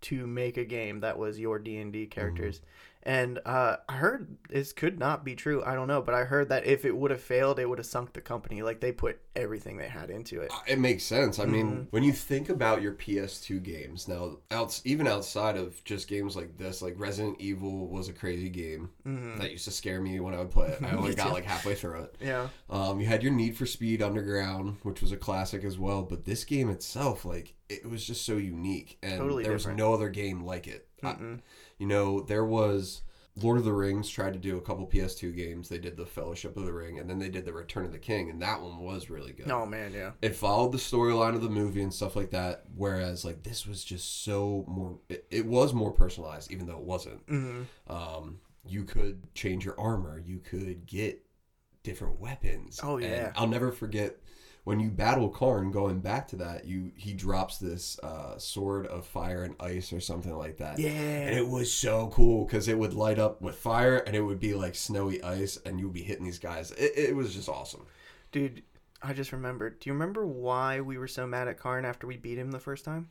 to make a game that was your D and D characters. Mm-hmm. And uh, I heard this could not be true. I don't know, but I heard that if it would have failed, it would have sunk the company. Like they put everything they had into it. Uh, It makes sense. I mean, when you think about your PS2 games now, outs even outside of just games like this, like Resident Evil was a crazy game that used to scare me when I would play it. I only got like halfway through it. Yeah. Um, you had your Need for Speed Underground, which was a classic as well. But this game itself, like, it was just so unique, and Totally there different. was no other game like it. I- you know, there was Lord of the Rings tried to do a couple PS2 games. They did the Fellowship of the Ring, and then they did the Return of the King, and that one was really good. Oh man, yeah. It followed the storyline of the movie and stuff like that. Whereas, like, this was just so more. It, it was more personalized, even though it wasn't. hmm Um, you could change your armor. You could get different weapons. Oh, And yeah. I'll never forget when you battle Karn. Going back to that, you he drops this uh, sword of fire and ice or something like that. Yeah. And it was so cool because it would light up with fire and it would be like snowy ice, and you would be hitting these guys. It, it was just awesome. Dude, I just remembered. Do you remember why we were so mad at Karn after we beat him the first time?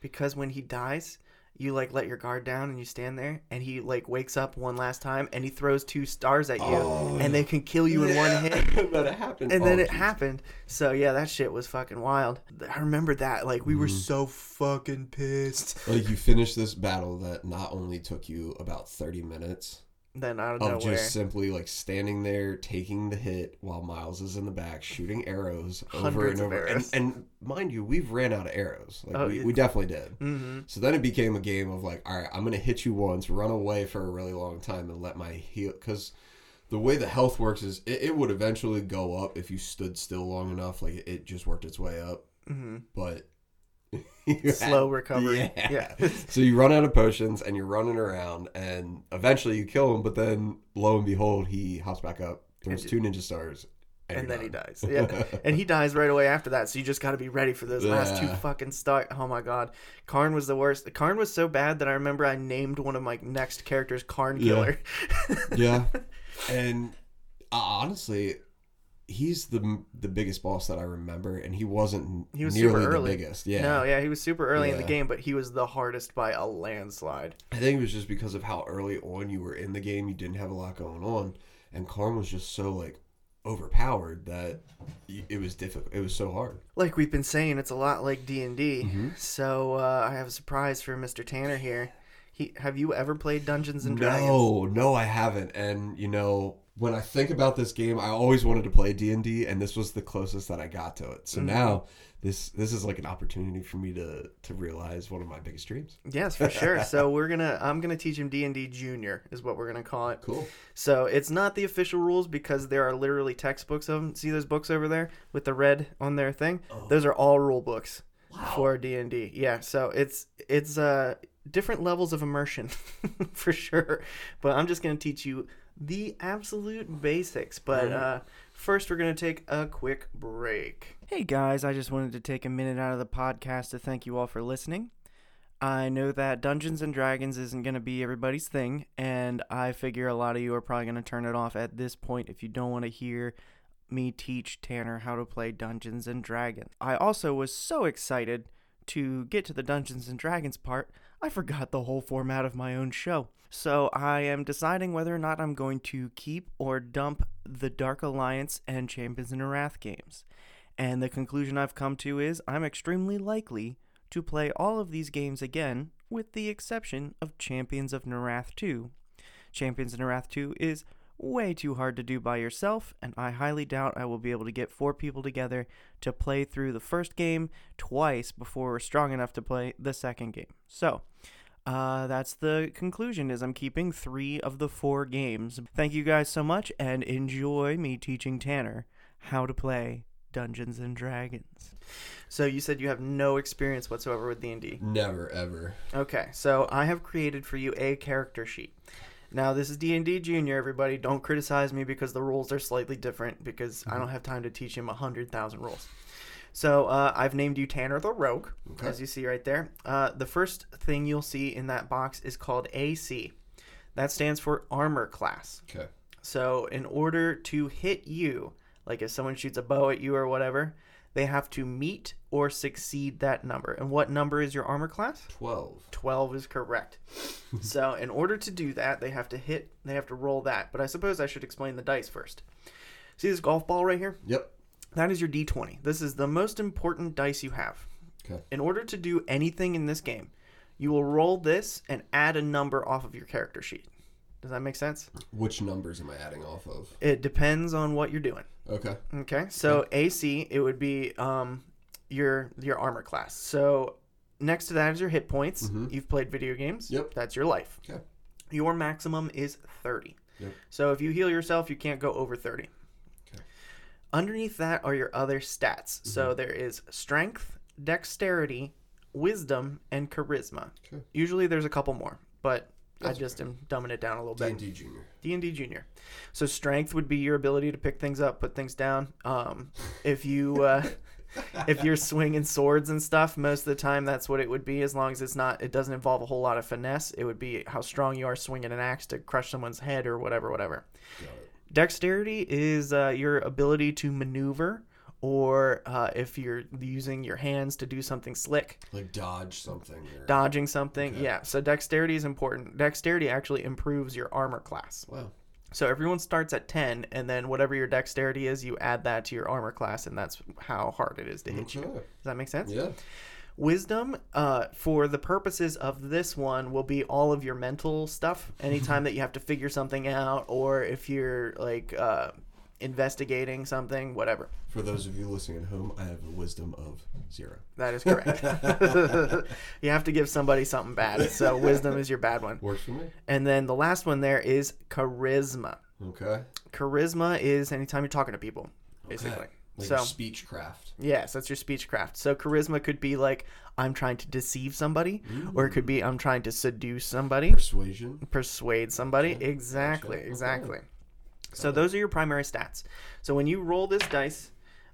Because when he dies, you like let your guard down and you stand there, and he like wakes up one last time and he throws two stars at you, Oh, and they can kill you in one hit. that it happened. And then Oh, it happened. So yeah, that shit was fucking wild. I remember that. Like we were Mm-hmm. so fucking pissed. Like you finished this battle that not only took you about thirty minutes, Then out of of nowhere. just simply like standing there taking the hit while Miles is in the back shooting arrows over Hundreds and over. And, and mind you, we've ran out of arrows. Like Oh, we, we definitely did. hmm So then it became a game of like, all right, I'm gonna hit you once, run away for a really long time, and let my heal because. The way the health works is it, it would eventually go up if you stood still long enough. Like it, it just worked its way up, hmm but Slow recovery. Yeah. Yeah. so you run out of potions and you're running around, and eventually you kill him. But then, lo and behold, he hops back up, throws two ninja stars, and, you're then he dies. Yeah, and he dies right away after that. So you just got to be ready for those last two fucking start. Oh my god, Karn was the worst. Karn was so bad that I remember I named one of my next characters Karn Yeah. Killer. yeah, and uh, honestly, he's the the biggest boss that I remember, and he wasn't He was nearly super the early. biggest. Yeah, No, yeah, he was super early in the game, but he was the hardest by a landslide. I think it was just because of how early on you were in the game. You didn't have a lot going on, and Karn was just so like overpowered that it was difficult. It was so hard. Like we've been saying, it's a lot like D and D. Mm-hmm. So uh, I have a surprise for Mr. Tanner here. He, have you ever played Dungeons and Dragons? No, no, I haven't. And you know, when I think about this game, I always wanted to play D and D, and this was the closest that I got to it. So Mm-hmm. now this this is like an opportunity for me to to realize one of my biggest dreams. Yes, for sure. so we're gonna, I'm gonna teach him D and D Junior is what we're gonna call it. Cool. So it's not the official rules because there are literally textbooks of them. See those books over there with the red on their thing? Those are all rule books for D and D. Yeah. So it's it's uh different levels of immersion for sure. But I'm just gonna teach you the absolute basics. But uh, first, we're gonna take a quick break. Hey guys, I just wanted to take a minute out of the podcast to thank you all for listening. I know that Dungeons and Dragons isn't going to be everybody's thing, and I figure a lot of you are probably going to turn it off at this point if you don't want to hear me teach Tanner how to play Dungeons and Dragons. I also was so excited to get to the Dungeons and Dragons part, I forgot the whole format of my own show. So I am deciding whether or not I'm going to keep or dump the Dark Alliance and Champions of Norrath games. And the conclusion I've come to is I'm extremely likely to play all of these games again, with the exception of Champions of Norrath 2. Champions of Norrath 2 is way too hard to do by yourself, and I highly doubt I will be able to get four people together to play through the first game twice before we're strong enough to play the second game. So, uh, that's the conclusion is I'm keeping three of the four games. Thank you guys so much, and enjoy me teaching Tanner how to play Dungeons and Dragons. So you said you have no experience whatsoever with D&D. Never ever. Okay, so I have created for you a character sheet. Now this is D&D Junior, everybody. Don't criticize me because the rules are slightly different because I don't have time to teach him a 100,000 rules. So uh, I've named you Tanner the Rogue, Okay. as you see right there. Uh, the first thing you'll see in that box is called AC. That stands for Armor Class. Okay. So, in order to hit you, like if someone shoots a bow at you or whatever, they have to meet or succeed that number. And what number is your armor class? Twelve. 12 is correct. so, in order to do that, they have to hit, they have to roll that. But I suppose I should explain the dice first. See this golf ball right here? Yep. That is your d20. This is the most important dice you have. Okay. In order to do anything in this game, you will roll this and add a number off of your character sheet. Does that make sense? Which numbers am I adding off of? It depends on what you're doing. Okay. Okay, so AC it would be um your your armor class. So next to that is your hit points. You've played video games. Yep. That's your life. Okay. Your maximum is 30. Yep. So if you heal yourself, you can't go over 30. Okay. Underneath that are your other stats. So there is strength, dexterity, wisdom, and charisma. Okay. Usually there's a couple more, but I That's just am dumbing it down a little bit. D&D Junior. D&D Junior. So strength would be your ability to pick things up, put things down. Um, if you uh, if you're swinging swords and stuff, most of the time that's what it would be. As long as it's not, it doesn't involve a whole lot of finesse. It would be how strong you are swinging an axe to crush someone's head or whatever, whatever. Dexterity is uh, your ability to maneuver, or uh, if you're using your hands to do something slick, Like dodge something. Or... dodging something. Okay. Yeah. So dexterity is important. Dexterity actually improves your armor class. Wow. So everyone starts at 10, and then whatever your dexterity is, you add that to your armor class, and that's how hard it is to hit you. Okay. Does that make sense? Yeah. Wisdom, uh, for the purposes of this one, will be all of your mental stuff. Anytime that you have to figure something out, or if you're like uh, investigating something, whatever. For those of you listening at home, I have a wisdom of zero. That is correct. you have to give somebody something bad. So wisdom is your bad one. Works for me. And then the last one there is charisma. Okay. Charisma is anytime you're talking to people, basically. Okay. Like so your speechcraft. Yes, that's your speechcraft. So charisma could be like I'm trying to deceive somebody, or it could be I'm trying to seduce somebody, Persuasion. persuade somebody. Okay, Exactly, gotcha. Okay. So those are your primary stats. So when you roll this dice,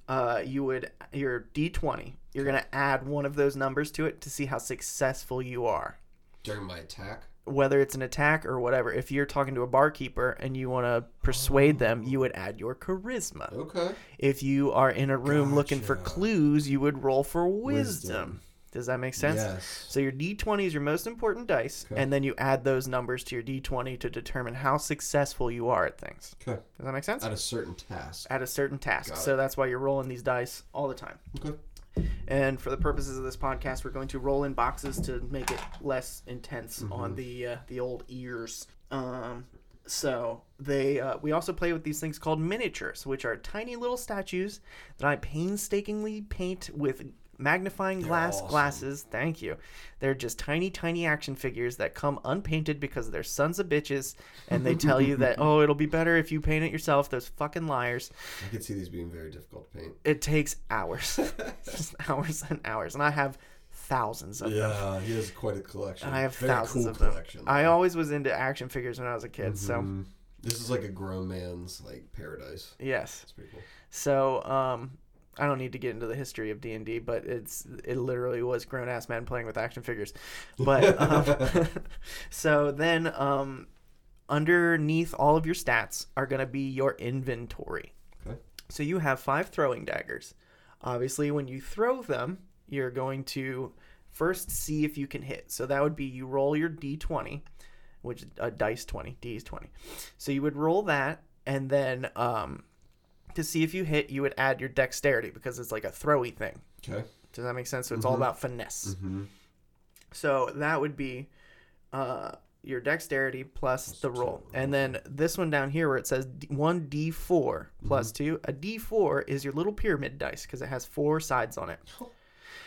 uh, you would your d20. You're gonna add one of those numbers to it to see how successful you are, During my attack. whether it's an attack or whatever. If you're talking to a barkeeper and you want to persuade them, you would add your charisma. Okay. If you are in a room looking for Gotcha. clues, you would roll for wisdom. Wisdom. Does that make sense? Yes. So your d20 is your most important dice, Okay. and then you add those numbers to your d20 to determine how successful you are at things. Okay. Does that make sense? At a certain task. At a certain task. Got So it. that's why you're rolling these dice all the time. Okay. And for the purposes of this podcast, we're going to roll in boxes to make it less intense Mm-hmm. on the uh, the old ears. Um, so they uh, we also play with these things called miniatures, which are tiny little statues that I painstakingly paint with magnifying glass awesome. glasses. Thank you. They're just tiny, tiny action figures that come unpainted because they're sons of bitches, and they tell you that oh, it'll be better if you paint it yourself. Those fucking liars I can see these being very difficult to paint. it takes hours just hours and hours and i have thousands of them Yeah, he has quite a collection. i have Very thousands cool of them collection. i always was into action figures when i was a kid so Mhm. This is like a grown man's like paradise. yes It's pretty cool. so um i don't need to get into the history of d&d but it's it literally was grown-ass men playing with action figures but um, so then um underneath all of your stats are going to be your inventory Okay. So you have five throwing daggers. Obviously, when you throw them, you're going to first see if you can hit. So that would be you roll your d20, which a dice 20, d is 20. So you would roll that, and then um, to see if you hit, you would add your dexterity because it's like a throwy thing. Okay. Does that make sense? So it's all about finesse. Mm-hmm. So that would be uh, your dexterity plus the roll. And then this one down here where it says 1d4 plus 2, a d4 is your little pyramid dice because it has four sides on it.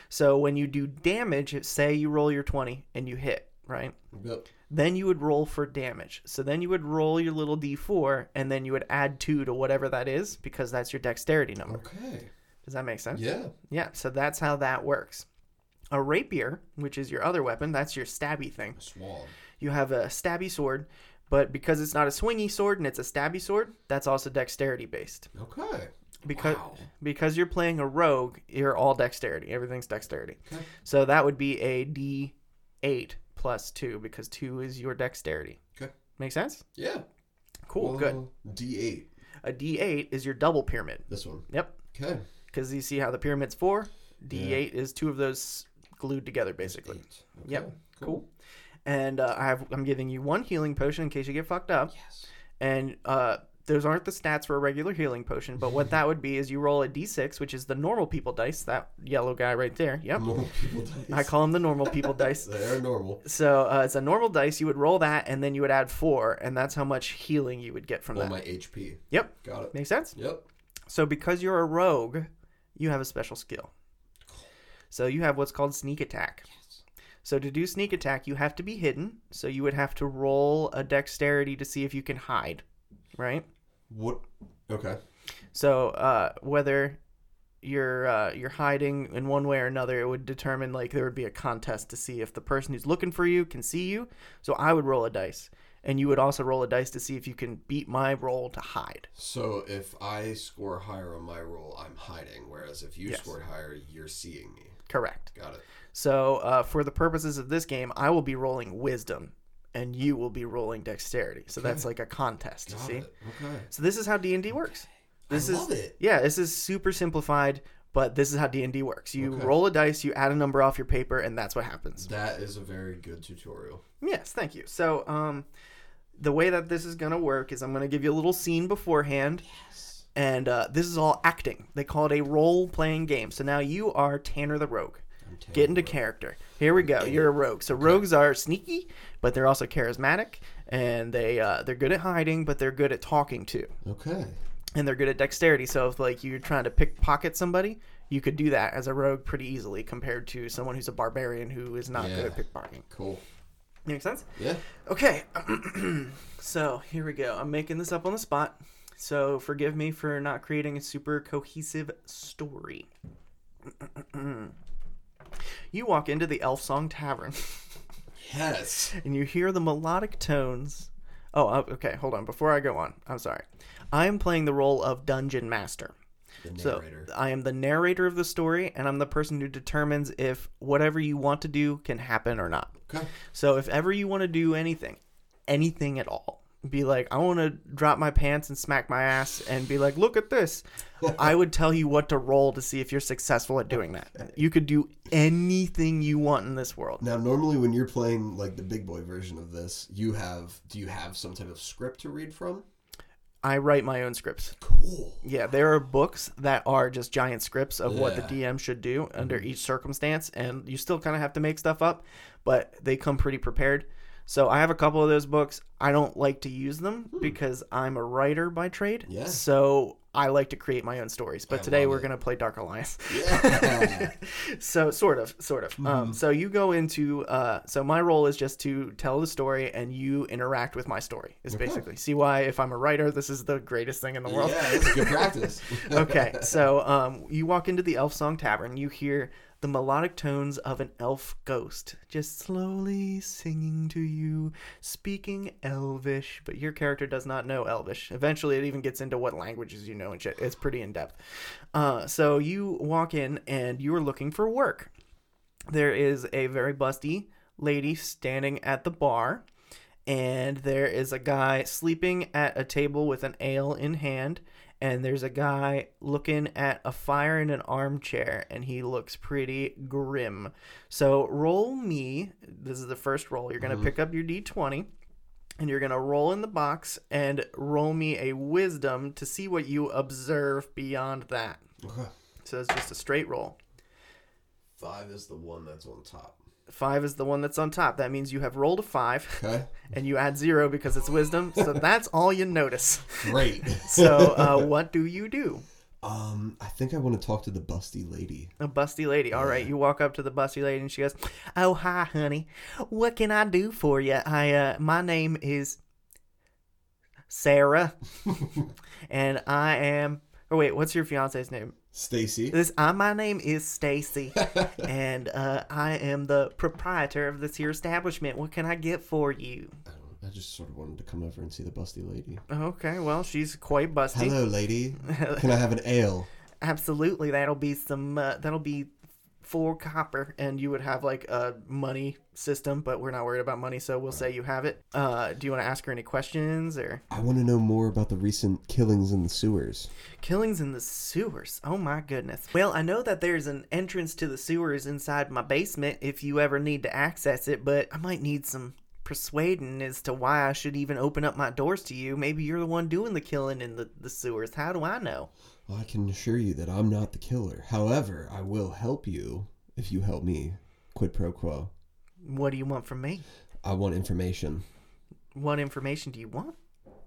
So when you do damage, say you roll your 20 and you hit, right? Yep. Then you would roll for damage. So then you would roll your little d4 and then you would add 2 to whatever that is because that's your dexterity number. Okay. Does that make sense? Yeah. Yeah, so that's how that works. A rapier, which is your other weapon, that's your stabby thing. Swan. You have a stabby sword, but because it's not a swingy sword and it's a stabby sword, that's also dexterity based. Okay. Because Wow. because you're playing a rogue, you're all dexterity. Everything's dexterity. Okay. So that would be a D8 plus 2 because 2 is your dexterity. Okay. Make sense? Yeah. Cool, good. D8. A D8 is your double pyramid. This one. Yep. Okay. Because you see how the pyramid's 4, D8 is two of those glued together basically. Eight. Yep. Okay, Cool. And uh, I have I'm giving you one healing potion in case you get fucked up. Yes. And uh, those aren't the stats for a regular healing potion, but what that would be is you roll a d6, which is the normal people dice. That yellow guy right there. Yep. Normal people dice. I call him the normal people dice. They're normal. So uh, it's a normal dice. You would roll that, and then you would add four, and that's how much healing you would get from that. my HP. Yep. Got it. Make sense? Yep. So because you're a rogue, you have a special skill. So you have what's called sneak attack. So to do sneak attack, you have to be hidden. So you would have to roll a dexterity to see if you can hide, right? What? Okay. So uh, whether you're uh, you're hiding in one way or another, it would determine like there would be a contest to see if the person who's looking for you can see you. So I would roll a dice, and you would also roll a dice to see if you can beat my roll to hide. So if I score higher on my roll, I'm hiding. Whereas if you Yes. scored higher, you're seeing me. Correct. Got it. So uh, for the purposes of this game, I will be rolling wisdom, and you will be rolling dexterity. So that's like a contest. You Got see. it. Okay. So this is how D and D works. This I is love it. yeah, this is super simplified, but this is how D and D works. You Okay. roll a dice, you add a number off your paper, and that's what happens. That is a very good tutorial. Yes, thank you. So um, the way that this is gonna work is I'm gonna give you a little scene beforehand. Yes. And uh, this is all acting. They call it a role playing game. So now you are Tanner the Rogue. Get into character. Here we go. You're a rogue. So rogues are sneaky, but they're also charismatic, and they uh, they're good at hiding, but they're good at talking too, Okay. and they're good at dexterity. So if like you're trying to pickpocket somebody, you could do that as a rogue pretty easily compared to someone who's a barbarian who is not good at pickpocketing. Cool. Make sense? Yeah. Okay. so here we go. I'm making this up on the spot. So forgive me for not creating a super cohesive story. you walk into the Elfsong Tavern Yes. and you hear the melodic tones Oh, uh, okay. Hold on. Before I go on, I'm sorry. I am playing the role of dungeon master. So. I am the narrator of the story, and I'm the person who determines if whatever you want to do can happen or not. okay. So if ever you want to do anything, anything at all, be like, I want to drop my pants and smack my ass and be like, look at this. I would tell you what to roll to see if you're successful at doing that. You could do anything you want in this world. Now, normally when you're playing like the big boy version of this, you have do you have some type of script to read from? I write my own scripts. Cool. Yeah, there are books that are just giant scripts of what the DM should do under mm-hmm. each circumstance, and you still kind of have to make stuff up, but they come pretty prepared. So I have a couple of those books. I don't like to use them because I'm a writer by trade. Yeah. So I like to create my own stories. But I today we're it. gonna play Dark Alliance. Yeah. so sort of, sort of. Um, so you go into. Uh, so my role is just to tell the story, and you interact with my story. Is basically see why if I'm a writer, this is the greatest thing in the world yeah, it's good practice. okay, so um, you walk into the Elfsong Tavern. You hear the melodic tones of an elf ghost just slowly singing to you, speaking Elvish, but your character does not know Elvish. Eventually, it even gets into what languages you know and shit. It's pretty in depth. Uh, so you walk in and you are looking for work. There is a very busty lady standing at the bar and there is a guy sleeping at a table with an ale in hand and there's a guy looking at a fire in an armchair and he looks pretty grim so roll me this is the first roll you're going to mm-hmm. pick up your d20 and you're going to roll in the box and roll me a wisdom to see what you observe beyond that Okay. so it's just a straight roll Five is the one that's on top. Five is the one that's on top that means you have rolled a five Okay. and you add zero because it's wisdom so that's all you notice Great. So, uh, what do you do? um, I think I want to talk to the busty lady. A busty lady. All right, you walk up to the busty lady and she goes, "Oh, hi, honey. What can I do for you? I uh, my name is Sarah, and I am. Or wait, what's your fiance's name? Stacy. This. Uh, my name is Stacy, and uh, I am the proprietor of this here establishment. What can I get for you? I, I just sort of wanted to come over and see the busty lady. Okay, well, she's quite busty. Hello, lady. Can I have an ale? Absolutely, that'll be some. Uh, that'll be four copper, and you would have like a money system, but we're not worried about money, so we'll say you have it. Uh, do you want to ask her any questions or I want to know more about the recent killings in the sewers. killings in the sewers? Oh my goodness. Well, I know that there's an entrance to the sewers inside my basement if you ever need to access it, but I might need some persuading as to why I should even open up my doors to you. Maybe you're the one doing the killing in the, the sewers. How do I know? Well, I can assure you that I'm not the killer. However, I will help you if you help me. Quid pro quo. What do you want from me? I want information. What information do you want?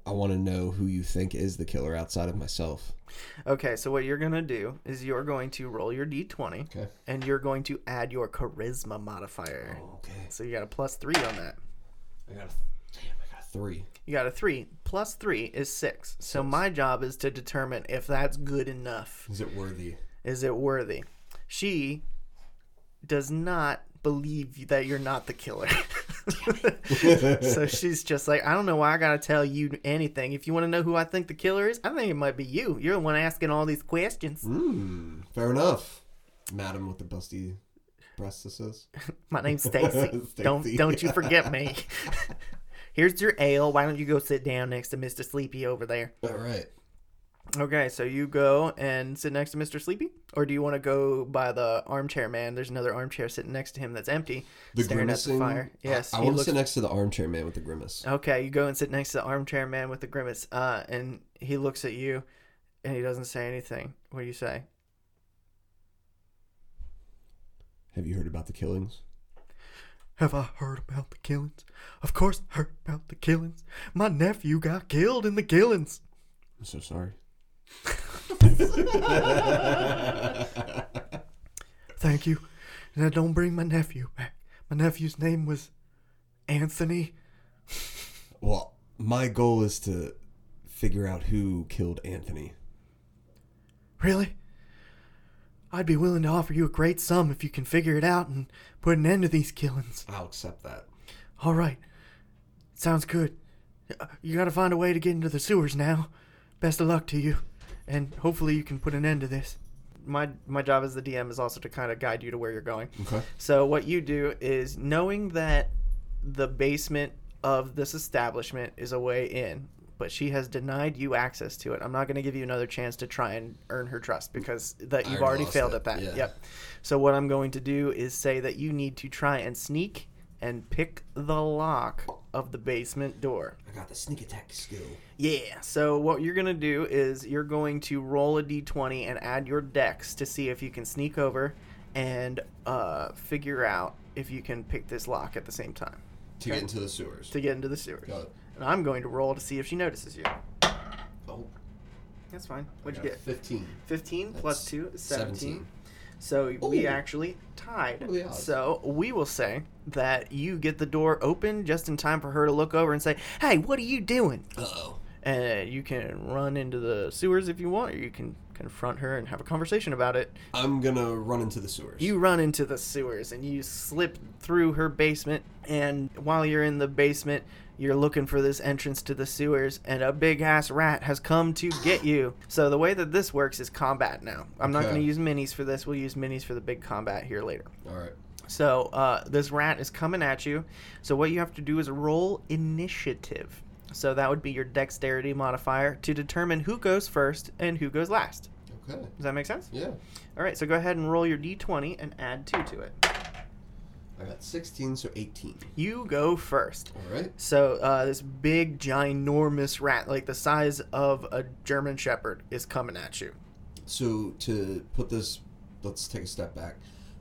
I want to know who you think is the killer outside of myself. Okay, so what you're gonna do is you're going to roll your d20, Okay. and you're going to add your charisma modifier. Oh, okay. So you got a plus three on that. I got a, damn, I got a three. You got a three. Plus three is six. So my job is to determine if that's good enough. Is it worthy? Is it worthy? She does not believe that you're not the killer. so she's just like, I don't know why I gotta tell you anything. If you want to know who I think the killer is, I think it might be you. You're the one asking all these questions. Hmm. Fair enough. Madam with the busty breastises. My name's Stacy. don't Stacy. don't you forget me. Here's your ale. Why don't you go sit down next to Mr. Sleepy over there? All right. Okay, so you go and sit next to Mr. Sleepy, or do you want to go by the armchair man? There's another armchair sitting next to him that's empty, The staring at the fire. Yes, I, I want to looks. sit next to the armchair man with the grimace. Okay, you go and sit next to the armchair man with the grimace, uh, and he looks at you, and he doesn't say anything. What do you say? Have you heard about the killings? Have I heard about the killings? Of course, I heard about the killings. My nephew got killed in the killings. I'm so sorry. Thank you. Now don't bring my nephew back. My nephew's name was Anthony. Well, my goal is to figure out who killed Anthony. Really? I'd be willing to offer you a great sum if you can figure it out and put an end to these killings. I'll accept that. All right. Sounds good. You gotta find a way to get into the sewers now. Best of luck to you, and hopefully you can put an end to this. My my job as the DM is also to kind of guide you to where you're going. Okay. So what you do is knowing that the basement of this establishment is a way in, but she has denied you access to it. I'm not going to give you another chance to try and earn her trust because that you've already already failed it, at that. yeah. Yep. So what I'm going to do is say that you need to try and sneak and pick the lock of the basement door. I got the sneak attack skill. Yeah. So what you're gonna do is you're going to roll a d20 and add your dex to see if you can sneak over and uh, figure out if you can pick this lock at the same time To get into the sewers. to get into the sewers. Got it. And I'm going to roll to see if she notices you. Oh, That's fine. What'd you get? 15. 15 That's 2 is 17. 17. So we Ooh. actually tied. What are the odds? So we will say that you get the door open just in time for her to look over and say, "Hey, what are you doing?" Uh oh. and you can run into the sewers if you want, or you can confront her and have a conversation about it. I'm gonna run into the sewers. You run into the sewers and you slip through her basement, and while you're in the basement, you're looking for this entrance to the sewers, and a big ass rat has come to get you. So the way that this works is combat now. I'm not Okay. going to use minis for this. We'll use minis for the big combat here later. All right. So uh, this rat is coming at you. So what you have to do is roll initiative. So that would be your dexterity modifier to determine who goes first and who goes last. Okay. Does that make sense? Yeah. All right. So go ahead and roll your d20 and add two to it. I got 16, so 18. You go first. All right. So uh, this big, ginormous rat, like the size of a German Shepherd, is coming at you. So to put this, let's take a step back.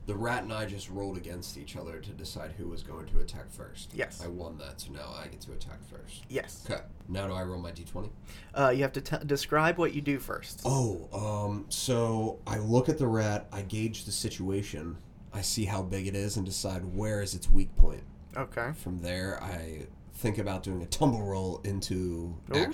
The rat and I just rolled against each other to decide who was going to attack first. Yes. I won that, so now I get to attack first. Yes. Okay. Now do I roll my d20? Uh, you have to t- describe what you do first. Oh, um, so I look at the rat, I gauge the situation, I see how big it is, and decide where is its weak point. Okay. From there, I think about doing a tumble roll into Oh, action.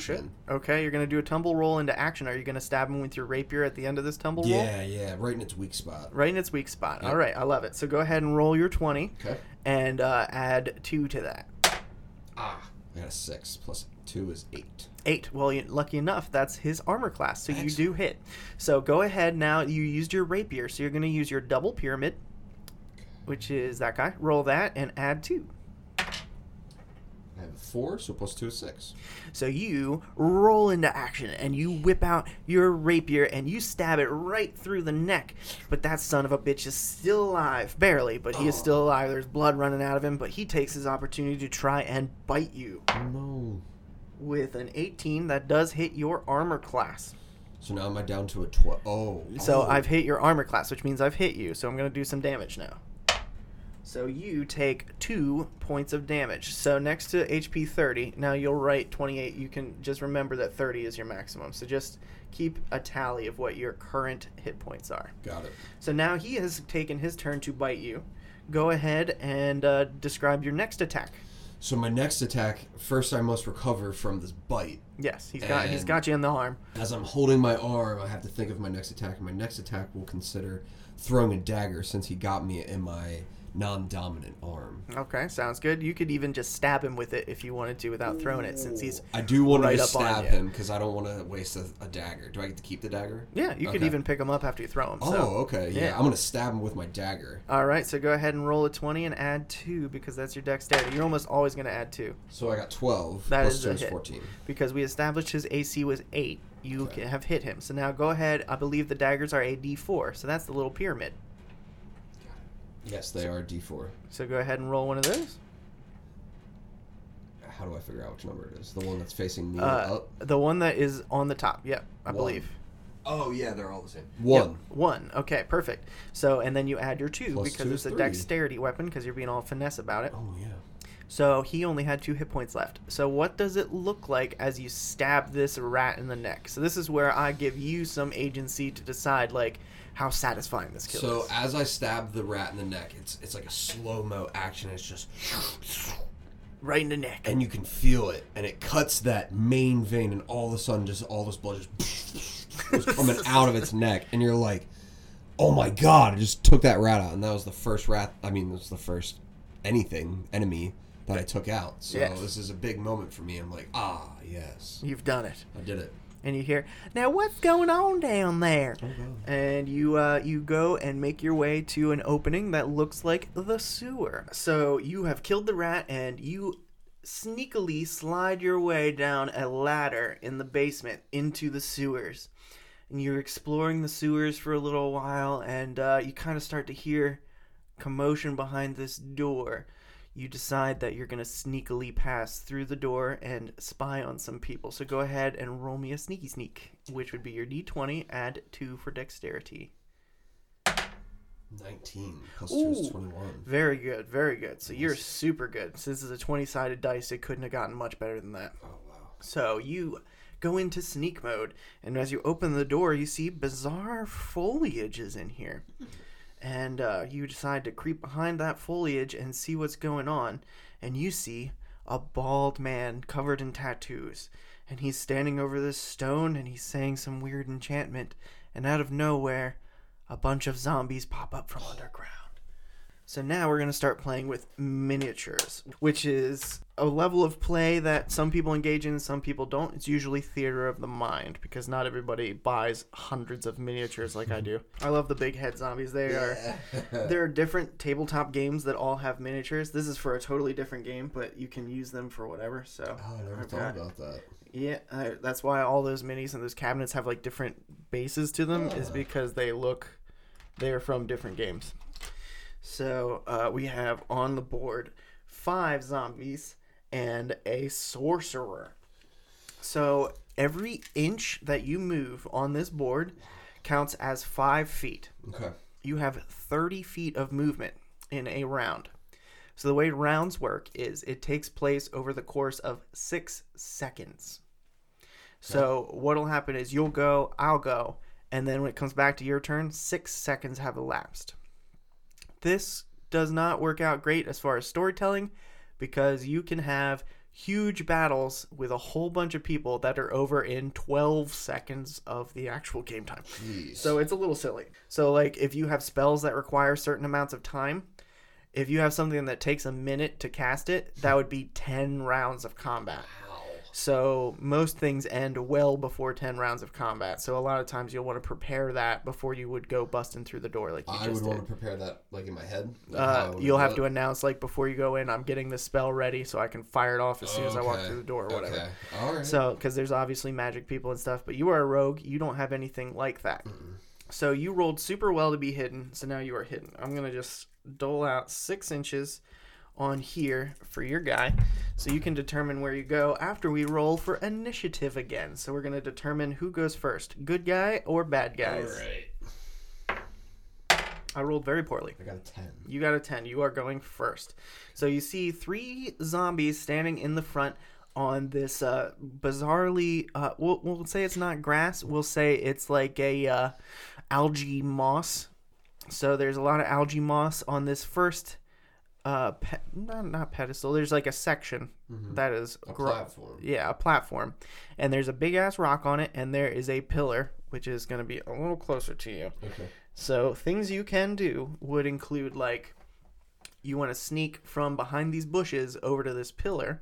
shit. Okay, you're gonna do a tumble roll into action. Are you gonna stab him with your rapier at the end of this tumble roll? Yeah, yeah, right in its weak spot. Right in its weak spot. Yep. All right, I love it. So go ahead and roll your 20 Okay. and uh, add two to that. Ah, I got a six plus two is eight. Eight. Well, you, lucky enough, that's his armor class, so you do hit. So go ahead now. You used your rapier, so you're going to use your double pyramid, which is that guy. Roll that and add two. I have a four, so plus two is six. So you roll into action and you whip out your rapier and you stab it right through the neck. But that son of a bitch is still alive. Barely, but he is still oh. alive. There's blood running out of him, but he takes his opportunity to try and bite you. No. With an 18, that does hit your armor class. So now am I down to a twelve? Oh. So oh. I've hit your armor class, which means I've hit you. So I'm going to do some damage now. So you take two points of damage. So next to HP 30, now you'll write 28. You can just remember that 30 is your maximum. So just keep a tally of what your current hit points are. Got it. So now he has taken his turn to bite you. Go ahead and uh, describe your next attack. So my next attack, first I must recover from this bite. Yes, he's got he's got you in the arm. As I'm holding my arm, I have to think of my next attack. And my next attack will consider throwing a dagger since he got me in my non-dominant arm. Okay, sounds good. You could even just stab him with it if you wanted to without throwing it, since he's I do want right to stab him because I don't want to waste a, a dagger. Do I get to keep the dagger? Yeah, you could even pick him up after you throw him. Oh, so. okay. Yeah. yeah. I'm gonna stab him with my dagger. All right, so go ahead and roll a 20 and add 2 because that's your dexterity. You're almost always going to add 2 So I got 12. That plus is a hit. 14. because we established his AC was 8. You Okay. have hit him. So now go ahead. I believe the daggers are a D4, so that's the little pyramid. Yes, they are D4. So go ahead and roll one of those. How do I figure out which number it is? The one that's facing me Uh, up. the one that is on the top. Yep, I One. believe. Oh yeah, they're all the same. Yep, One. one. Okay, perfect. So and then you add your 2 Plus because two it's is a three. dexterity weapon because you're being all finesse about it. Oh yeah. So he only had two hit points left. So what does it look like as you stab this rat in the neck? So this is where I give you some agency to decide like how satisfying this kill So is. So as I stab the rat in the neck, it's it's like a slow mo action. It's just, Right in the neck. and you can feel it, and it cuts that main vein, and all of a sudden, just all this blood just was coming out of its neck, and you're like, oh my god! I just took that rat out, and that was the first rat. I mean, it was the first anything enemy that I took out. So Yes. this is a big moment for me. I'm like, ah, yes, You've done it. I did it. And you hear now what's going on down there? And you uh, you go and make your way to an opening that looks like the sewer. So you have killed the rat and you sneakily slide your way down a ladder in the basement into the sewers. And you're exploring the sewers for a little while and uh, you kind of start to hear commotion behind this door you decide that you're going to sneakily pass through the door and spy on some people. So go ahead and roll me a sneaky sneak, which would be your d20, add 2 for dexterity. 19 plus two is Ooh. 21. Very good, very good. So you're super good. Since it's a 20 sided dice, it couldn't have gotten much better than that. Oh wow. So you go into sneak mode, and as you open the door, you see bizarre foliage is in here. And uh, you decide to creep behind that foliage and see what's going on. And you see a bald man covered in tattoos. And he's standing over this stone and he's saying some weird enchantment. And out of nowhere, a bunch of zombies pop up from underground. So now we're going to start playing with miniatures, which is a level of play that some people engage in, some people don't. It's usually theater of the mind because not everybody buys hundreds of miniatures like I do. I love the big head zombies. They are there are different tabletop games that all have miniatures. This is for a totally different game, but you can use them for whatever. So Oh, I never I've thought got- about that. yeah, I, that's why all those minis and those cabinets have like different bases to them, is ah. because they look, they're from different games. So uh, we have on the board five zombies and a sorcerer. So every inch that you move on this board counts as five feet Okay. you have 30 feet of movement in a round. So the way rounds work is it takes place over the course of six seconds. So what'll happen is you'll go, I'll go, and then when it comes back to your turn, six seconds have elapsed. This does not work out great as far as storytelling because you can have huge battles with a whole bunch of people that are over in 12 seconds of the actual game time. Jeez. So it's a little silly. So like if you have spells that require certain amounts of time, if you have something that takes a minute to cast it, that would be 10 rounds of combat. So most things end well before 10 rounds of combat. So a lot of times you'll want to prepare that before you would go busting through the door like you I just would did. want to prepare that like in my head. like Uh, you'll have it. to announce like before you go in, I'm getting this spell ready so I can fire it off as soon as I walk through the door or whatever. Okay. All right. So, because there's obviously magic people and stuff, but you are a rogue. You don't have anything like that. So you rolled super well to be hidden. So now you are hidden. I'm gonna just dole out six inches on here for your guy, so you can determine where you go after we roll for initiative again. So we're gonna determine who goes first, good guy or bad All guys. right. I rolled very poorly. I got a 10. You got a 10. You are going first. So you see three zombies standing in the front on this uh, bizarrely, uh, we'll, we'll say it's not grass. We'll say it's like a uh, algae moss. So there's a lot of algae moss on this first, uh, pe- not, not pedestal. There's like a section that is Mm-hmm. A gro- platform. yeah, a platform. And there's a big ass rock on it, and there is a pillar, which is going to be a little closer to you. Okay. So things you can do would include like you want to sneak from behind these bushes over to this pillar,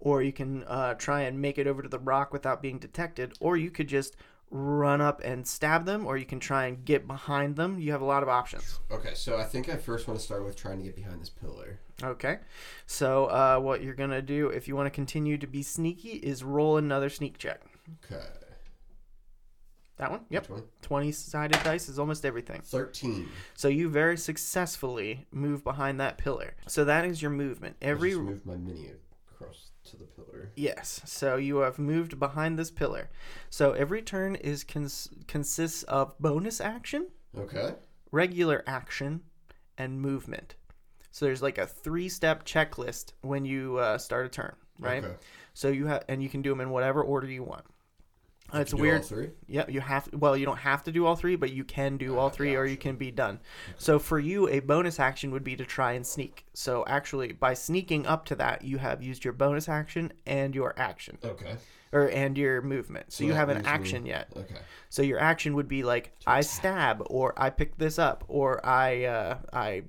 or you can uh, try and make it over to the rock without being detected, or you could just run up and stab them, or you can try and get behind them. You have a lot of options. Okay, so I think I first want to start with trying to get behind this pillar. Okay, so uh, what you're gonna do if you want to continue to be sneaky is roll another sneak check. Okay. That one, yep. One? Twenty sided dice is almost everything. 13. So you very successfully move behind that pillar. So that is your movement. Every I just moved my mini across to the pillar. yes. So you have moved behind this pillar. So every turn is cons- consists of bonus action, Okay. regular action, and movement. So there's like a three-step checklist when you uh, start a turn, right? Okay. So you have and you can do them in whatever order you want. It's Do all weird. three? Yep, you have. Well, you don't have to do all three, but you can do all Ah, three, or you can be done. So for you, a bonus action would be to try and sneak. So actually, by sneaking up to that, you have used your bonus action and your action, Okay. or and your movement. So, So you that haven't leaves me- action yet. Okay. So your action would be like I stab, or I pick this up, or I uh, I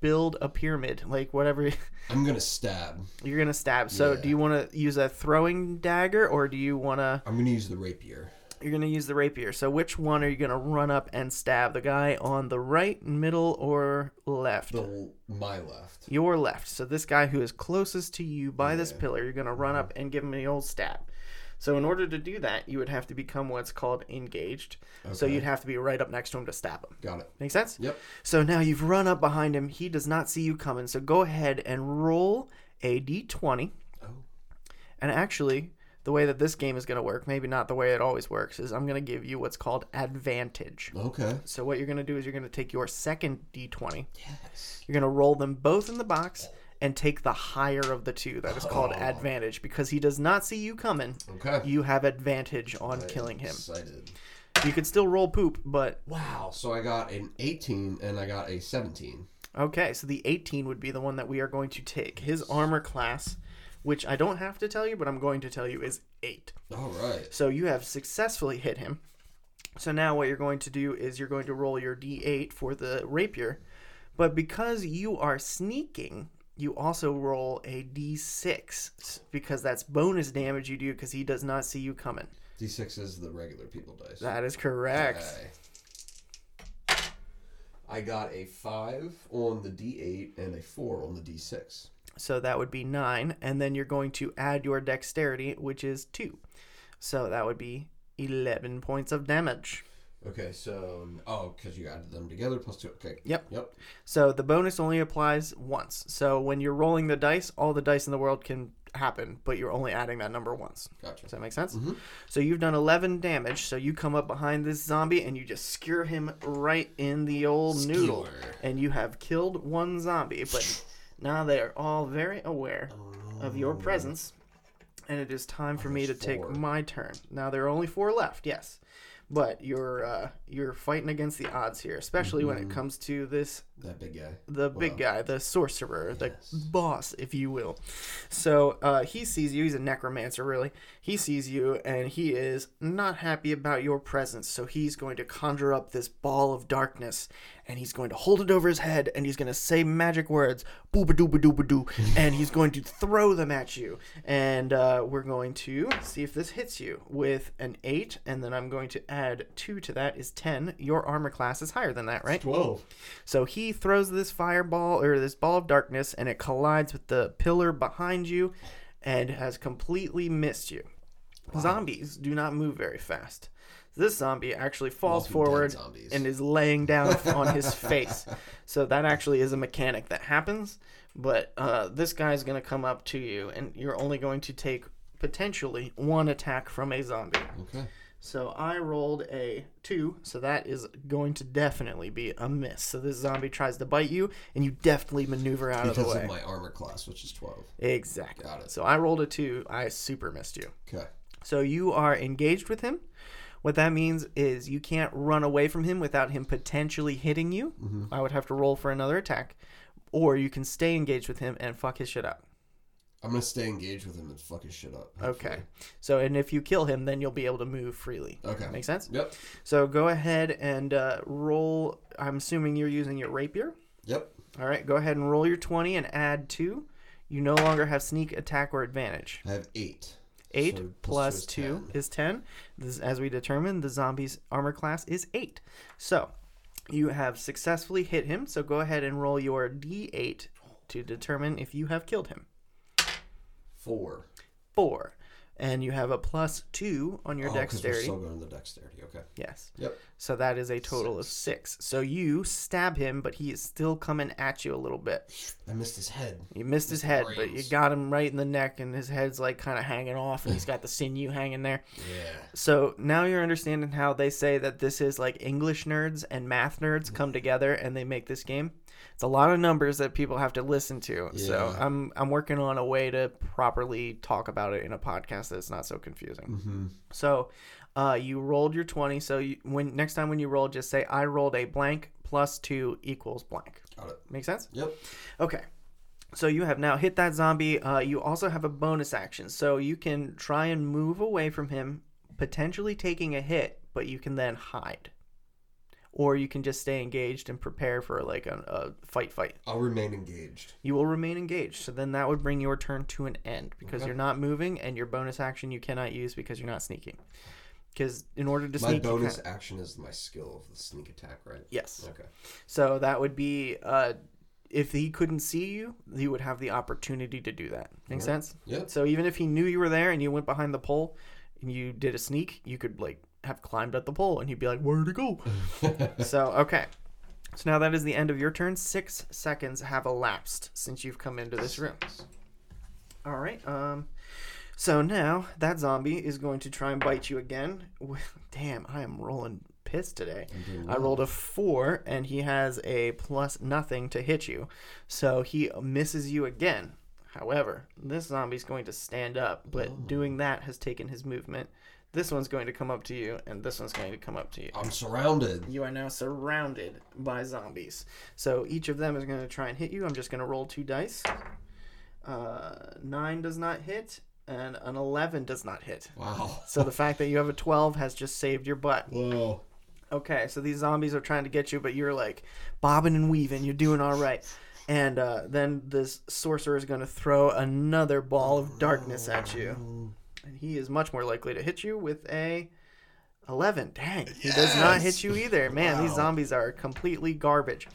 build a pyramid, like whatever I'm gonna stab. you're gonna stab. So, Yeah. do you want to use a throwing dagger, or do you want to? I'm gonna use the rapier. You're gonna use the rapier. So, which one are you gonna run up and stab? The guy on the right, middle, or left? The my left. Your left. So this guy who is closest to you by this pillar, you're gonna run up and give him the old stab. So in order to do that, you would have to become what's called engaged. So you'd have to be right up next to him to stab him. Got it. Make sense? Yep. So now you've run up behind him. He does not see you coming. So go ahead and roll a d20. Oh. And actually, the way that this game is going to work, maybe not the way it always works, is I'm going to give you what's called advantage. Okay. So what you're going to do is you're going to take your second d20. Yes. You're going to roll them both in the box oh. And take the higher of the two. That is called Oh. advantage because he does not see you coming. Okay. You have advantage on I killing him. Excited. You could still roll poop, but Wow. So I got an 18 and I got a 17. okay. So the 18 would be the one that we are going to take. His armor class, which I don't have to tell you, but I'm going to tell you, is 8. All right. So you have successfully hit him. So now what you're going to do is you're going to roll your d8 for the rapier. But because you are sneaking, you also roll a d6 because that's bonus damage you do because he does not see you coming. D6 is the regular people dice. That is correct. Okay. I got a 5 on the D8 and a 4 on the D6. So that would be 9 and then you're going to add your dexterity which is 2. So that would be 11 points of damage. Okay, so oh, because you added them together plus two. Okay. Yep. Yep. So the bonus only applies once. So when you're rolling the dice, all the dice in the world can happen, but you're only adding that number once. Gotcha. Does that make sense? Mhm. So you've done 11 damage. So you come up behind this zombie and you just skewer him right in the old noodle. And you have killed one zombie. But now they are all very aware of your presence. And it is time for me to take my turn. Now there are only four left, yes. But you're uh, you're fighting against the odds here, especially when it Mm-hmm. comes to this That big guy. the big guy, the sorcerer, Yes. the boss, if you will. So uh, he sees you. He's a necromancer, really. He sees you, and he is not happy about your presence. So he's going to conjure up this ball of darkness, and he's going to hold it over his head, and he's going to say magic words, booba dooba dooba doo, and he's going to throw them at you. And uh, we're going to see if this hits you with an eight, and then I'm going to add two to that is ten. Your armor class is higher than that, right? 12. So he throws this fireball or this ball of darkness and it collides with the pillar behind you and has completely missed you. Zombies do not move very fast. This zombie actually falls Walking forward and is laying down on his face. So that actually is a mechanic that happens. But uh, this guy's going to come up to you and you're only going to take potentially one attack from a zombie. Okay. So I rolled a two, so that is going to definitely be a miss. So this zombie tries to bite you, and you definitely maneuver out of the way. Because of my armor class, which is 12. Exactly. Got it. So I rolled a two. I super missed you. Okay. So you are engaged with him. What that means is you can't run away from him without him potentially hitting you. Mm-hmm. I would have to roll for another attack, or you can stay engaged with him and fuck his shit up. I'm going to stay engaged with him and fuck his shit up. hopefully. Okay. So and if you kill him, then you'll be able to move freely. Okay. Make sense? Yep. So go ahead and uh, roll. I'm assuming you're using your rapier. Yep. All right, go ahead and roll your 20 and add two. You no longer have sneak attack or advantage. I have 8. 8 So plus two is 10. is 10. This, as we determined, the zombie's armor class is 8. So you have successfully hit him. So go ahead and roll your d8 to determine if you have killed him. 4. 4. And you have a plus 2 on your oh, dexterity. We're still going to the dexterity. Okay. Yes. Yep. So that is a total of Six. So you stab him, but he is still coming at you a little bit. I missed his head. You missed his head, but you got him right in the neck, and his head's like kind of hanging off, and he's got the sinew hanging there. Yeah. So now you're understanding how they say that this is like English nerds and math nerds come together and they make this game. It's a lot of numbers that people have to listen to. So I'm I'm working on a way to properly talk about it in a podcast that's not so confusing. Mm-hmm. So uh, you rolled your 20. So you, when next time when you roll, just say I rolled a blank plus two equals blank. Got it. Make sense? Yep. Okay. So you have now hit that zombie. Uh, you also have a bonus action. So you can try and move away from him, potentially taking a hit, but you can then hide. Or you can just stay engaged and prepare for like a, a fight. Fight. I'll remain engaged. You will remain engaged. So then that would bring your turn to an end because Okay. you're not moving, and your bonus action you cannot use because you're not sneaking. Because in order to My sneak, you bonus can't- action is my skill of the sneak attack, right? yes. Okay. So that would be uh, if he couldn't see you, he would have the opportunity to do that. Make sense? Yeah. So even if he knew you were there and you went behind the pole and you did a sneak, you could like have climbed up the pole and he'd be like, "Where'd it go?" so okay. So now that is the end of your turn. Six seconds have elapsed since you've come into this room. All right. Um. So now that zombie is going to try and bite you again. Damn, I am rolling piss today. I rolled a four, and he has a plus nothing to hit you, so he misses you again. However, this zombie's going to stand up, but doing that has taken his movement. This one's going to come up to you, and this one's going to come up to you. I'm surrounded. You are now surrounded by zombies. So each of them is going to try and hit you. I'm just going to roll two dice. Uh, nine does not hit, and an 11 does not hit. Wow. So the fact that you have a 12 has just saved your butt. Whoa. Okay, so these zombies are trying to get you, but you're like bobbing and weaving. You're doing all right. And uh, then this sorcerer is going to throw another ball of darkness at you. And he is much more likely to hit you with a 11. Dang, he does not hit you either. Man, these zombies are completely garbage.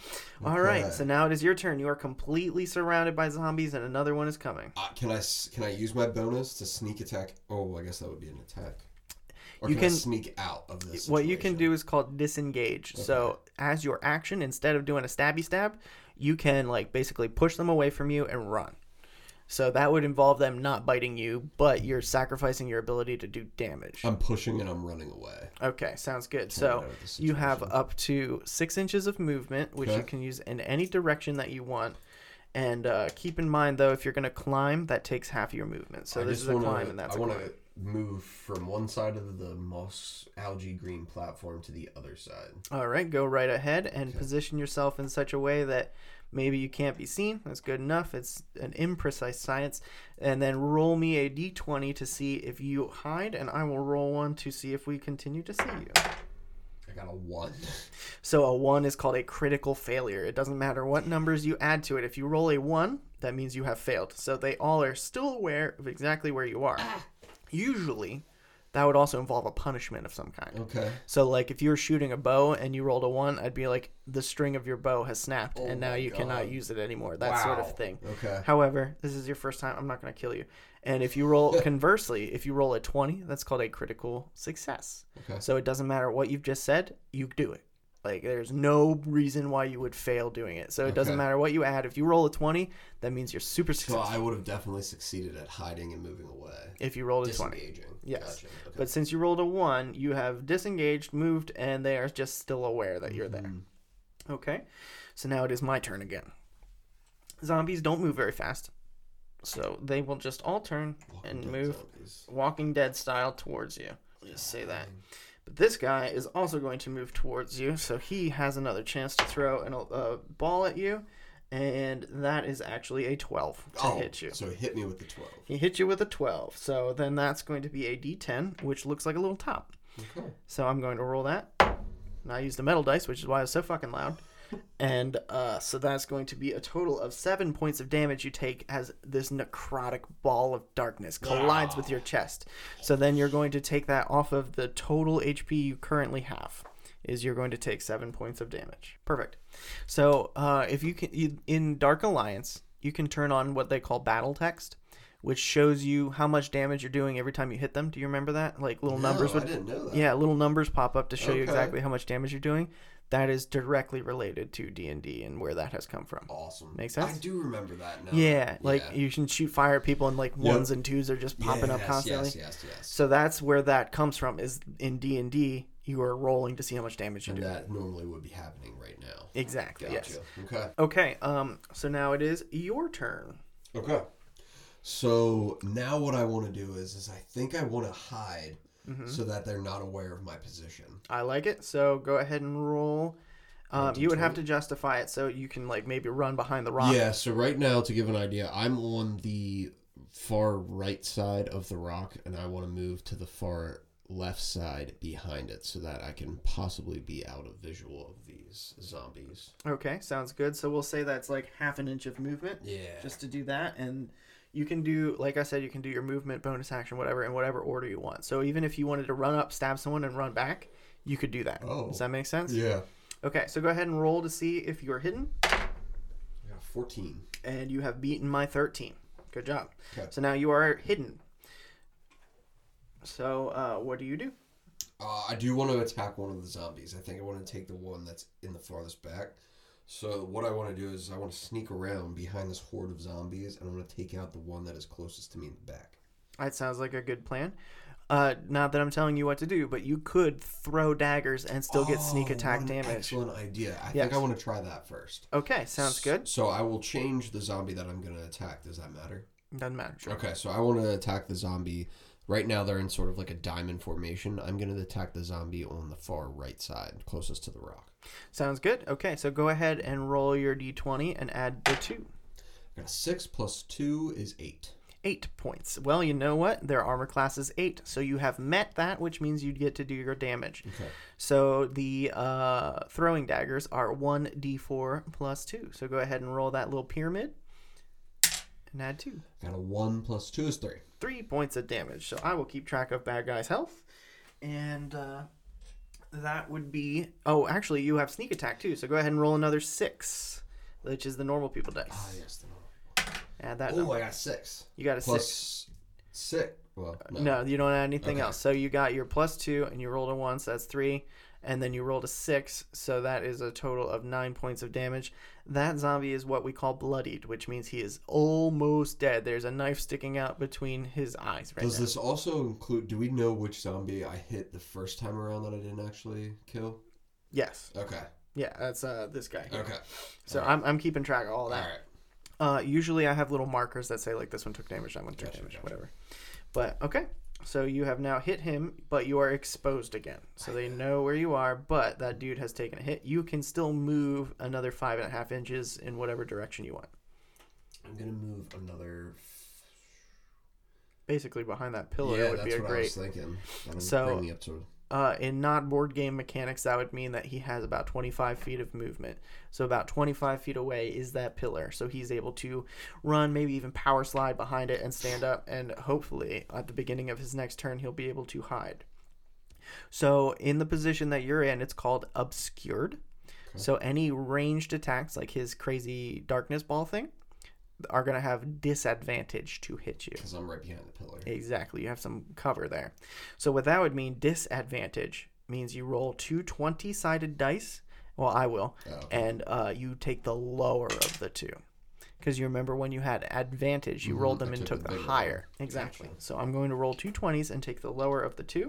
All right, Okay. so now it is your turn. You are completely surrounded by zombies, and another one is coming. Uh, can I can I use my bonus to sneak attack? Oh, I guess that would be an attack. Or You can, I can- sneak out of this? What you can do is called disengage. So as your action, instead of doing a stabby stab, you can like basically push them away from you and run. So that would involve them not biting you, but you're sacrificing your ability to do damage. I'm pushing and I'm running away. Okay, sounds good. So out of this you have up to six inches of movement, which you can use in any direction that you want. And uh, keep in mind, though, if you're going to climb, that takes half your movement. So I this is a wanna, climb, and that's I a want climb. to move from one side of the moss algae green platform to the other side. All right, go right ahead and position yourself in such a way that maybe you can't be seen. That's good enough. It's an imprecise science. And then roll me a d20 to see if you hide, and I will roll one to see if we continue to see you. I got a one. So a one is called a critical failure. It doesn't matter what numbers you add to it. If you roll a one, that means you have failed. So they all are still aware of exactly where you are. Ah. Usually, that would also involve a punishment of some kind. Okay. So, like, if you were shooting a bow and you rolled a one, I'd be like, the string of your bow has snapped, Oh and now you cannot use it anymore. That sort of thing. Okay. However, this is your first time. I'm not going to kill you. And if you roll, conversely, if you roll a 20, that's called a critical success. Okay. So it doesn't matter what you've just said, you do it. Like, there's no reason why you would fail doing it. So it doesn't Okay. matter what you add. If you roll a 20, that means you're super So successful. I would have definitely succeeded at hiding and moving away. if you rolled a 20. Disengaging. Yes. Gotcha. Okay. But since you rolled a one, you have disengaged, moved, and they are just still aware that you're there. Mm-hmm. Okay. So now it is my turn again. Zombies don't move very fast. So they will just all turn Walking and Dead move zombies. Walking Dead style towards you. Just say that. But this guy is also going to move towards you, so he has another chance to throw an, a ball at you, and that is actually a 12 to Oh, hit you. So he hit me with the 12. He hit you with a 12, so then that's going to be a d10, which looks like a little top. Okay. So I'm going to roll that. And I used the metal dice, which is why it's so fucking loud. And uh, so that's going to be a total of seven points of damage you take as this necrotic ball of darkness collides with your chest. So then you're going to take that off of the total HP you currently have. Is you're going to take seven points of damage. Perfect. So uh, if you can you, in Dark Alliance, you can turn on what they call battle text, which shows you how much damage you're doing every time you hit them. Do you remember that? Like little numbers would I didn't know that. yeah, little numbers pop up to show you exactly how much damage you're doing. That is directly related to D and D and where that has come from. Awesome. Make sense? I do remember that now. Yeah, like Yeah. you can shoot fire at people and like ones and twos are just popping up constantly. Yes, yes, yes. So that's where that comes from. Is in D and D you are rolling to see how much damage you and do. that normally would be happening right now. Exactly. Gotcha. Yes. Okay. Okay. Um. So now it is your turn. Okay. So now what I want to do is, is I think I want to hide Mm-hmm. so that they're not aware of my position. I like it. So go ahead and roll. Um, you would have to justify it so you can like maybe run behind the rock. Yeah. So right now, to give an idea, I'm on the far right side of the rock, and I want to move to the far left side behind it so that I can possibly be out of visual of these zombies. Okay, sounds good. So we'll say that's like half an inch of movement. Yeah. just to do that and you can do like i said you can do your movement bonus action whatever in whatever order you want so even if you wanted to run up stab someone and run back you could do that Oh. does that make sense yeah. okay so go ahead and roll to see if you're hidden I got 14. and you have beaten my 13 good job Okay. so now you are hidden so uh, what do you do Uh, I do want to attack one of the zombies. I think I want to take the one that's in the farthest back. So what I want to do is I want to sneak around behind this horde of zombies, and I want to take out the one that is closest to me in the back. that sounds like a good plan uh, not that i'm telling you what to do but you could throw daggers and still get sneak Oh, attack what an damage Excellent idea. I Yes. think I want to try that first. okay sounds good So I will change the zombie that I'm going to attack. Does that matter? doesn't matter sure. Okay, so I want to attack the zombie. Right now they're in sort of like a diamond formation. I'm going to attack the zombie on the far right side, closest to the rock. Sounds good. Okay, so go ahead and roll your d20 and add the two. I got six plus two is eight. Eight points. Well, you know what? Their armor class is eight, so you have met that, which means you get to do your damage. Okay. So the uh, throwing daggers are one d4 plus two. So go ahead and roll that little pyramid and add two. Got a one plus two is three. Three points of damage. So I will keep track of bad guys' health, and uh, that would be. Oh, actually, you have sneak attack too. So go ahead and roll another six, which is the normal people dice. Ah, yes. The normal. Add that. oh, number. I got six. You got a six. Plus six. Well, no. No, you don't add anything Okay. else. So you got your plus two, and you rolled a one, so that's three, and then you rolled a six, so that is a total of nine points of damage. That zombie is what we call bloodied, which means he is almost dead. There's a knife sticking out between his eyes right Does now. this also include? Do we know which zombie I hit the first time around that I didn't actually kill? Yes. Okay. Yeah, that's uh this guy. here. Okay. So I'm, I'm keeping track of all All that. right. Uh, usually I have little markers that say like this one took damage, that one took Gotcha, damage, gotcha. whatever. But okay, so you have now hit him, but you are exposed again. So they know where you are, but that dude has taken a hit. You can still move another five and a half inches in whatever direction you want. I'm gonna move another. Basically, behind that pillar yeah, would that's be a what I great. was thinking. That'll So- bring me up to. Uh, in not board game mechanics, that would mean that he has about 25 feet of movement. So about 25 feet away is that pillar. So he's able to run, maybe even power slide behind it and stand up. And hopefully, at the beginning of his next turn, he'll be able to hide. So in the position that you're in, it's called obscured. So any ranged attacks, like his crazy darkness ball thing, are going to have disadvantage to hit you. Because I'm right behind the pillar. Exactly. You have some cover there. So what that would mean, disadvantage means you roll two 20 sided dice. Well, I will. Oh, okay. And uh, you take the lower of the two. Because you remember when you had advantage, you Mhm, rolled I them and took took the the higher. one. Exactly. Gotcha. So I'm going to roll two 20s and take the lower of the two.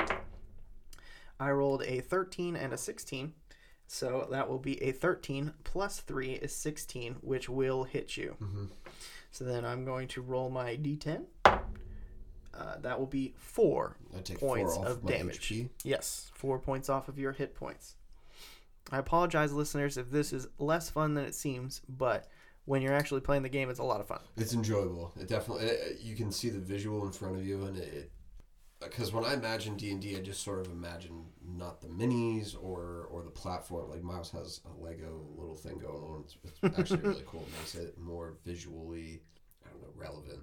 I rolled a 13 and a 16. So that will be a 13 plus 3 is 16, which will hit you. Mhm. So then I'm going to roll my d10. Uh, that will be four points four of damage. HP. Yes, four points off of your hit points. I apologize, listeners, if this is less fun than it seems, but when you're actually playing the game, it's a lot of fun. It's enjoyable. It definitely. It, you can see the visual in front of you, and it. Because when I imagine D and I just sort of imagine not the minis or or the platform. Like Miles has a Lego little thing going on. It's, it's actually really cool. It makes it more visually, I don't know, relevant.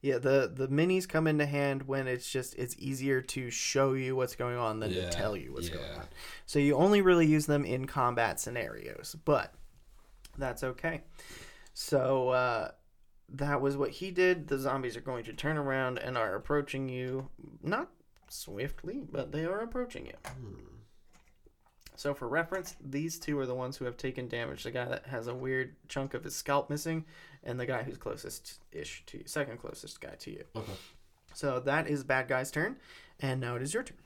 Yeah, the the minis come into hand when it's just it's easier to show you what's going on than Yeah, to tell you what's going on. So you only really use them in combat scenarios, but that's okay. So uh, that was what he did. The zombies are going to turn around and are approaching you, not swiftly, but they are approaching you. Hmm. So for reference, these two are the ones who have taken damage. The guy that has a weird chunk of his scalp missing, and the guy who's closest ish to you, second closest guy to you. Okay. So that is bad guy's turn, and now it is your turn.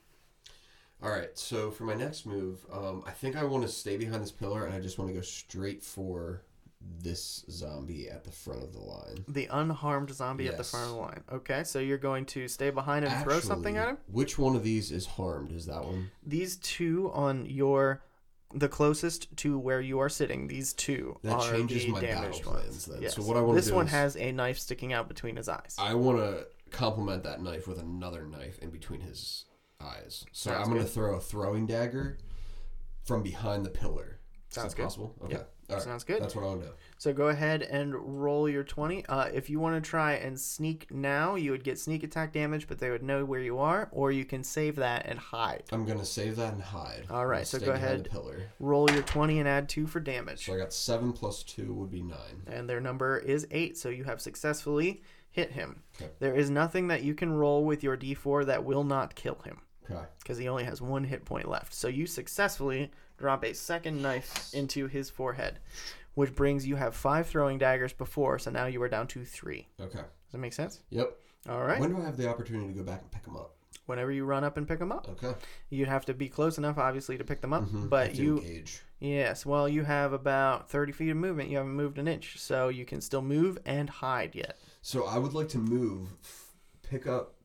All right. So for my next move, um, I think I want to stay behind this pillar, and I just want to go straight for this zombie at the front of the line. The unharmed zombie at the front of the line. Okay, so you're going to stay behind and throw something at him. Which one of these is harmed? Is that one? These two on your, the closest to where you are sitting. These two That are changes the my battle damaged plans ones. then. Yes. So what I want to do This one is has a knife sticking out between his eyes. I want to complement that knife with another knife in between his eyes. So Sounds I'm going to throw a throwing dagger from behind the pillar. Is Sounds possible? Okay. Yep. All right. Sounds good. That's what I'll do. So go ahead and roll your 20. Uh, if you want to try and sneak now, you would get sneak attack damage, but they would know where you are, or you can save that and hide. I'm going to save that and hide. All right, so go ahead. Pillar. Roll your 20 and add 2 for damage. So I got 7 plus 2 would be 9. And their number is 8, so you have successfully hit him. Okay. There is nothing that you can roll with your d4 that will not kill him, Okay. because he only has one hit point left. So you successfully drop a second knife into his forehead, which brings you have 5 throwing daggers before, so now you are down to 3. Okay. Does that make sense? Yep. All right. When do I have the opportunity to go back and pick them up? Whenever you run up and pick them up, Okay. you'd have to be close enough, obviously, to pick them up. Mhm. But you, engage. yes, well, you have about thirty feet of movement. You haven't moved an inch, so you can still move and hide yet. So I would like to move, f- pick up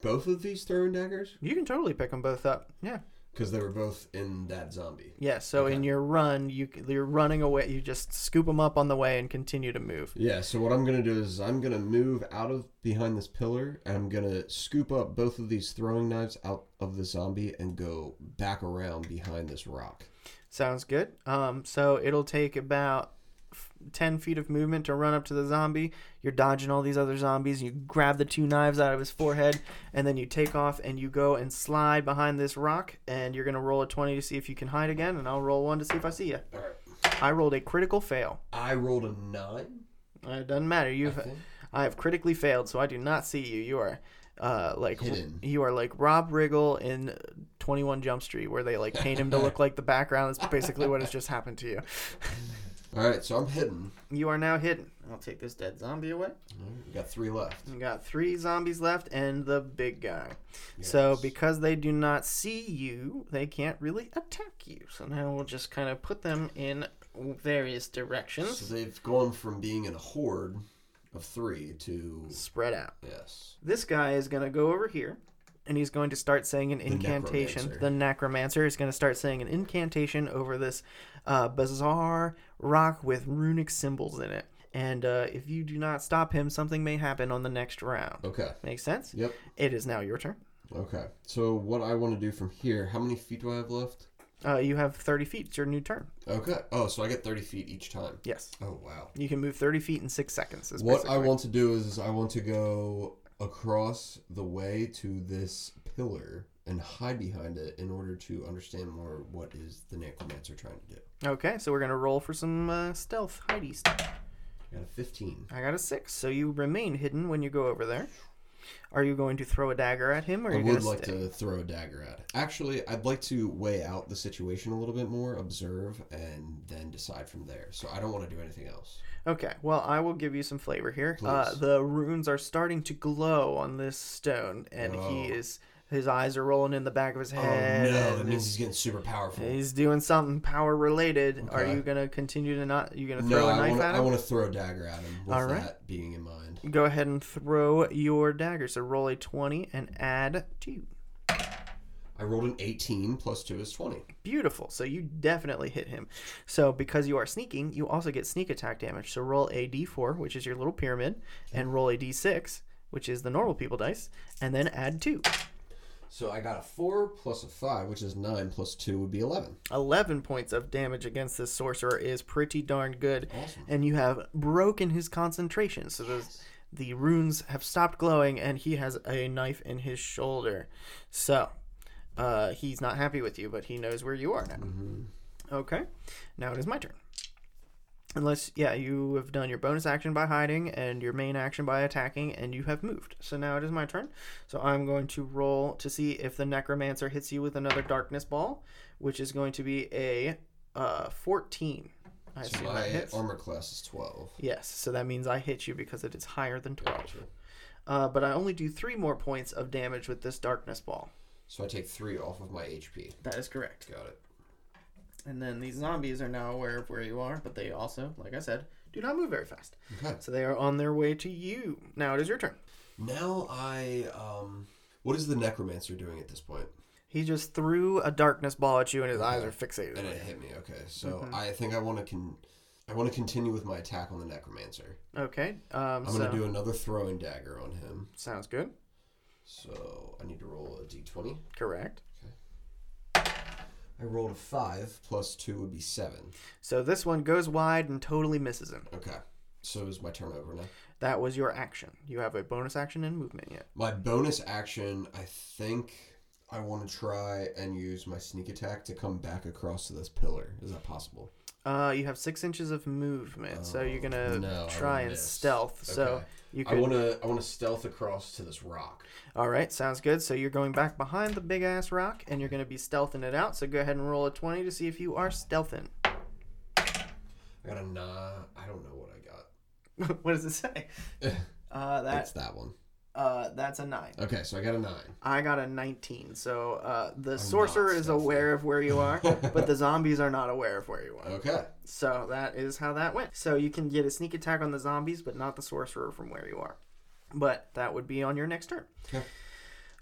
both of these throwing daggers You can totally pick them both up. Yeah, because they were both in that zombie. yeah. So in your run, you you're running away. You just scoop them up on the way and continue to move. Yeah. So what I'm gonna do is I'm gonna move out of behind this pillar and I'm gonna scoop up both of these throwing knives out of the zombie and go back around behind this rock. Sounds good. Um, so it'll take about 10 feet of movement to run up to the zombie. You're dodging all these other zombies. You grab the two knives out of his forehead, and then you take off and you go and slide behind this rock. And you're going to roll a 20 to see if you can hide again, and I'll roll one to see if I see you. All right. I rolled a critical fail. I rolled a nine. Uh, It doesn't matter. You've think. I have critically failed, so I do not see you. You are uh, like Hidden. you are like Rob Riggle in 21 Jump Street, where they like paint him to look like the background. That's basically what has just happened to you. All right. So I'm hidden. You are now hidden. I'll take this dead zombie away. All right, we got three left. You got three zombies left and the big guy. So Yes. because they do not see you, they can't really attack you. So now we'll just kind of put them in various directions. So they've gone from being in a horde of three to Spread out. yes. This guy is going to go over here and he's going to start saying an incantation. necromancer. The necromancer is going to start saying an incantation over this uh, bizarre rock with runic symbols in it. And uh, if you do not stop him, something may happen on the next round. Okay. Make sense? Yep. It is now your turn. Okay. So what I want to do from here? How many feet do I have left? Uh, you have 30 feet. It's your new turn. Okay. Oh, so I get thirty feet each time. Yes. Oh wow. You can move 30 feet in six seconds. is What I want to do is I want to go across the way to this pillar and hide behind it in order to understand more what is the necromancer trying to do. Okay, so we're to roll for some uh, stealth hidey stuff. I got a fifteen. I got a six, so you remain hidden when you go over there. Are you going to throw a dagger at him, or I would like stay? to throw a dagger at it. Actually, I'd like to weigh out the situation a little bit more, observe, and then decide from there. So I don't want to do anything else. Okay, well, I will give you some flavor here. Uh, the runes are starting to glow on this stone, and he Oh. is his eyes are rolling in the back of his oh, head. oh no, that means he's getting super powerful. he's doing something power related. Are you gonna continue to not? You gonna throw no, a knife want to. at him? I want to throw a dagger at him with All right. that being in mind. Go ahead and throw your dagger. So roll a twenty and add two. I rolled an 18 plus 2 is 20. Beautiful. So you definitely hit him. So because you are sneaking, you also get sneak attack damage. So roll a d4, which is your little pyramid, and roll a d6, which is the normal people dice, and then add two. So I got a 4 plus a 5, which is 9 plus 2 would be 11. 11 points of damage against this sorcerer is pretty darn good. Awesome. And you have broken his concentration. So the, the runes have stopped glowing, and he has a knife in his shoulder. So uh, he's not happy with you, but he knows where you are now. Okay. Now it is my turn. Unless, yeah, you have done your bonus action by hiding and your main action by attacking, and you have moved. So now it is my turn. So I'm going to roll to see if the Necromancer hits you with another Darkness Ball, which is going to be a uh, 14. I So assume my that hits. armor class is 12. Yes, so that means I hit you because it is higher than 12. Gotcha. Uh, but I only do three more points of damage with this Darkness Ball. So I take 3 off of my HP. That is correct. Got it. And then these zombies are now aware of where you are, but they also, like I said, do not move very fast. Okay. So they are on their way to you. Now it is your turn. Now I um what is the necromancer doing at this point? He just threw a darkness ball at you, and his eyes are fixated. And it hit me. Okay. So I think I want to con I want to continue with my attack on the necromancer. Okay. Um, I'm so going to do another throwing dagger on him. sounds good. So I need to roll a d20. Correct. I rolled a five plus two would be seven. So this one goes wide and totally misses him. Okay. So is my turn over now? That was your action. You have a bonus action and movement yet. My bonus action, I think I want to try and use my sneak attack to come back across to this pillar. Is that possible? Uh, you have six inches of movement, so you're gonna Oh, no, I try and missed. stealth. So Okay. You I want to I want to stealth across to this rock. All right, sounds good. So you're going back behind the big ass rock, and you're gonna be stealthing it out. So go ahead and roll a twenty to see if you are stealthing. I got a nah. I don't know what I got. what does it say? Uh, That's that that one. Uh, that's a nine. Okay, so I got a nine. I got a 19. So uh, the sorcerer is aware of where you are, but the zombies are not aware of where you are. Okay. So that is how that went. So you can get a sneak attack on the zombies, but not the sorcerer from where you are. But that would be on your next turn. Okay.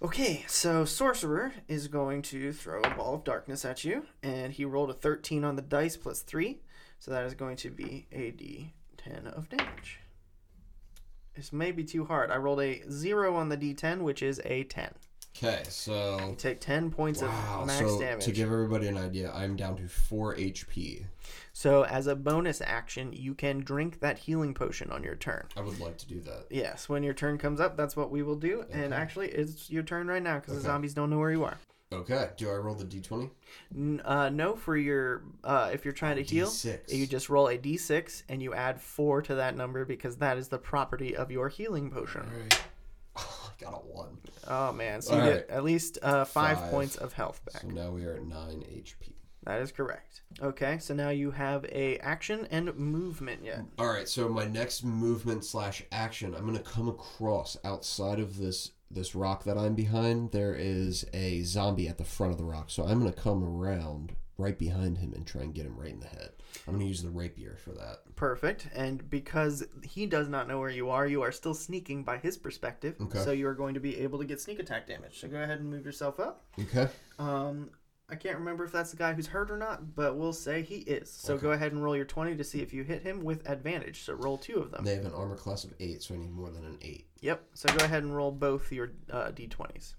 Okay, so sorcerer is going to throw a ball of darkness at you, and he rolled a 13 on the dice plus three, so that is going to be a d10 of damage. This may be too hard. I rolled a zero on the d10, which is a 10. Okay, so You take 10 points wow. of max So damage. to give everybody an idea, I'm down to four HP. So, as a bonus action, you can drink that healing potion on your turn. I would like to do that. Yes, when your turn comes up, that's what we will do. And Okay. actually, it's your turn right now because the Okay. zombies don't know where you are. Okay. Do I roll the d20? N- uh, no, for your uh, if you're trying to heal, D6. you just roll a d6 and you add four to that number because that is the property of your healing potion. All right. Oh, I got a one. Oh man, so you All get at least uh, five, Five. points of health back. So now we are at nine HP. That is correct. Okay, so now you have a action and movement yet. All right. So my next movement slash action, I'm gonna come across outside of this this rock that I'm behind. There is a zombie at the front of the rock, so I'm gonna come around right behind him and try and get him right in the head. I'm gonna use the rapier for that. Perfect. And because he does not know where you are, you are still sneaking by his perspective. Okay. So you are going to be able to get sneak attack damage. So go ahead and move yourself up. Okay. Um, I can't remember if that's the guy who's hurt or not, but we'll say he is. So go ahead and roll your 20 to see if you hit him with advantage. So roll two of them. They have an armor class of eight, so I need more than an eight. Yep. So go ahead and roll both your uh, d20s.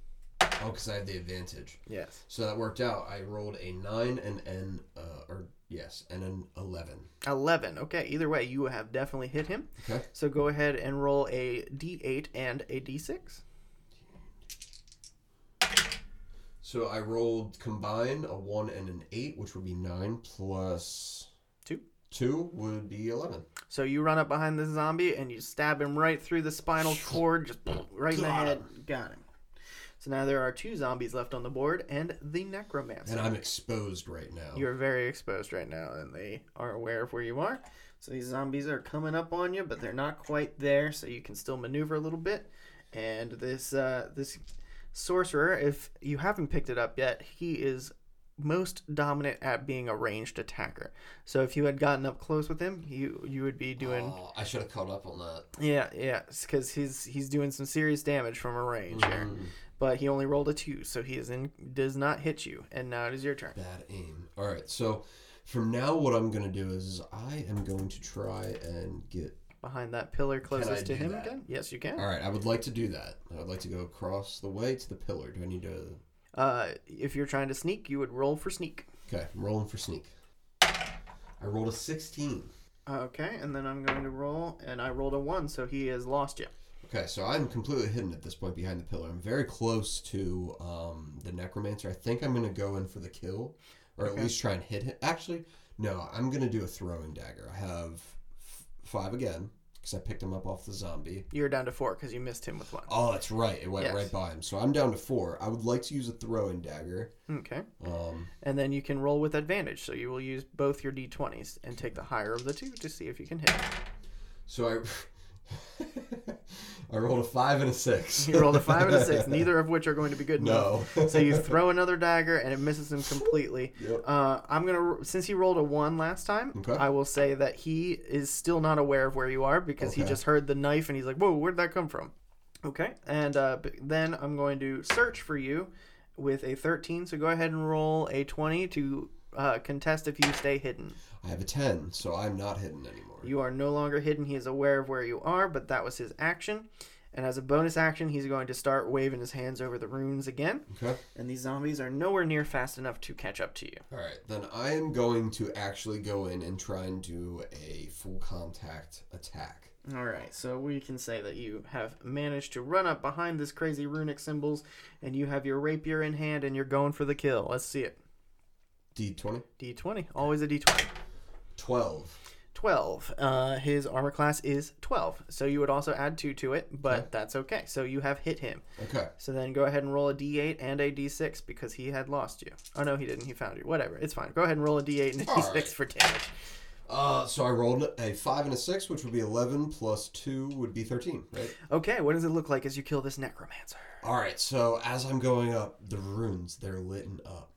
Oh, because I have the advantage. Yes. So that worked out. I rolled a nine and an uh, or yes, and an eleven. 11. Okay. Either way, you have definitely hit him. Okay. So go ahead and roll a d8 and a d6. So I rolled combined a one and an eight, which would be nine plus Two. two would be eleven. So you run up behind the zombie and you stab him right through the spinal cord, just right in the Got head. Got him. So now there are two zombies left on the board and the necromancer. And I'm exposed right now. You're very exposed right now, and they are aware of where you are. So these zombies are coming up on you, but they're not quite there, so you can still maneuver a little bit. And this uh, this sorcerer, if you haven't picked it up yet, he is most dominant at being a ranged attacker. So if you had gotten up close with him, you you would be doing Oh, I should have caught up on that. yeah yeah because he's he's doing some serious damage from a range here. Mm, But he only rolled a two, so he is in does not hit you. And now it is your turn. bad aim. All right. So from now, what I'm gonna do is I am going to try and get. Behind that pillar closest to him that? again? Yes, you can. All right. I would like to do that. I would like to go across the way to the pillar. Do I need to? Uh, if you're trying to sneak, you would roll for sneak. Okay. I'm rolling for sneak. I rolled a 16. Okay, and then I'm going to roll, and I rolled a one, so he has lost you. Okay, so I'm completely hidden at this point behind the pillar. I'm very close to um, the necromancer. I think I'm gonna go in for the kill, or at least try and hit him. Actually, no, I'm gonna do a throwing dagger. I have five again because I picked him up off the zombie. You're down to four because you missed him with one. Oh, that's right. It went Yes. right by him. So I'm down to four. I would like to use a throwing dagger. Okay, Um, and then you can roll with advantage, so you will use both your d20s and take the higher of the two to see if you can hit. so I. I rolled a five and a six. You rolled a five and a six, neither of which are going to be good enough. No. so you throw another dagger and it misses him completely. Yep. Uh, I'm gonna since he rolled a one last time, Okay. I will say that he is still not aware of where you are because he just heard the knife and he's like, "Whoa, where'd that come from?" Okay, and uh, then I'm going to search for you with a 13. So go ahead and roll a 20 to uh, contest if you stay hidden. I have a ten, so I'm not hidden anymore. You are no longer hidden. He is aware of where you are, but that was his action. And as a bonus action, he's going to start waving his hands over the runes again. Okay. And these zombies are nowhere near fast enough to catch up to you. All right, then I am going to actually go in and try and do a full contact attack. All right, so we can say that you have managed to run up behind this crazy runic symbols, and you have your rapier in hand, and you're going for the kill. Let's see it. D20. D20, always a D20. 12. 12. Uh, his armor class is 12, so you would also add 2 to it, but Okay. that's okay. So you have hit him. Okay. So then go ahead and roll a D8 and a D6 because he had lost you. Oh no, he didn't. He found you. Whatever, it's fine. Go ahead and roll a D8 and a All D6 right. for damage. Uh, so I rolled a 5 and a 6, which would be 11, plus 2 would be 13, right? Okay, what does it look like as you kill this necromancer? All right, so as I'm going up, the runes, they're lit up.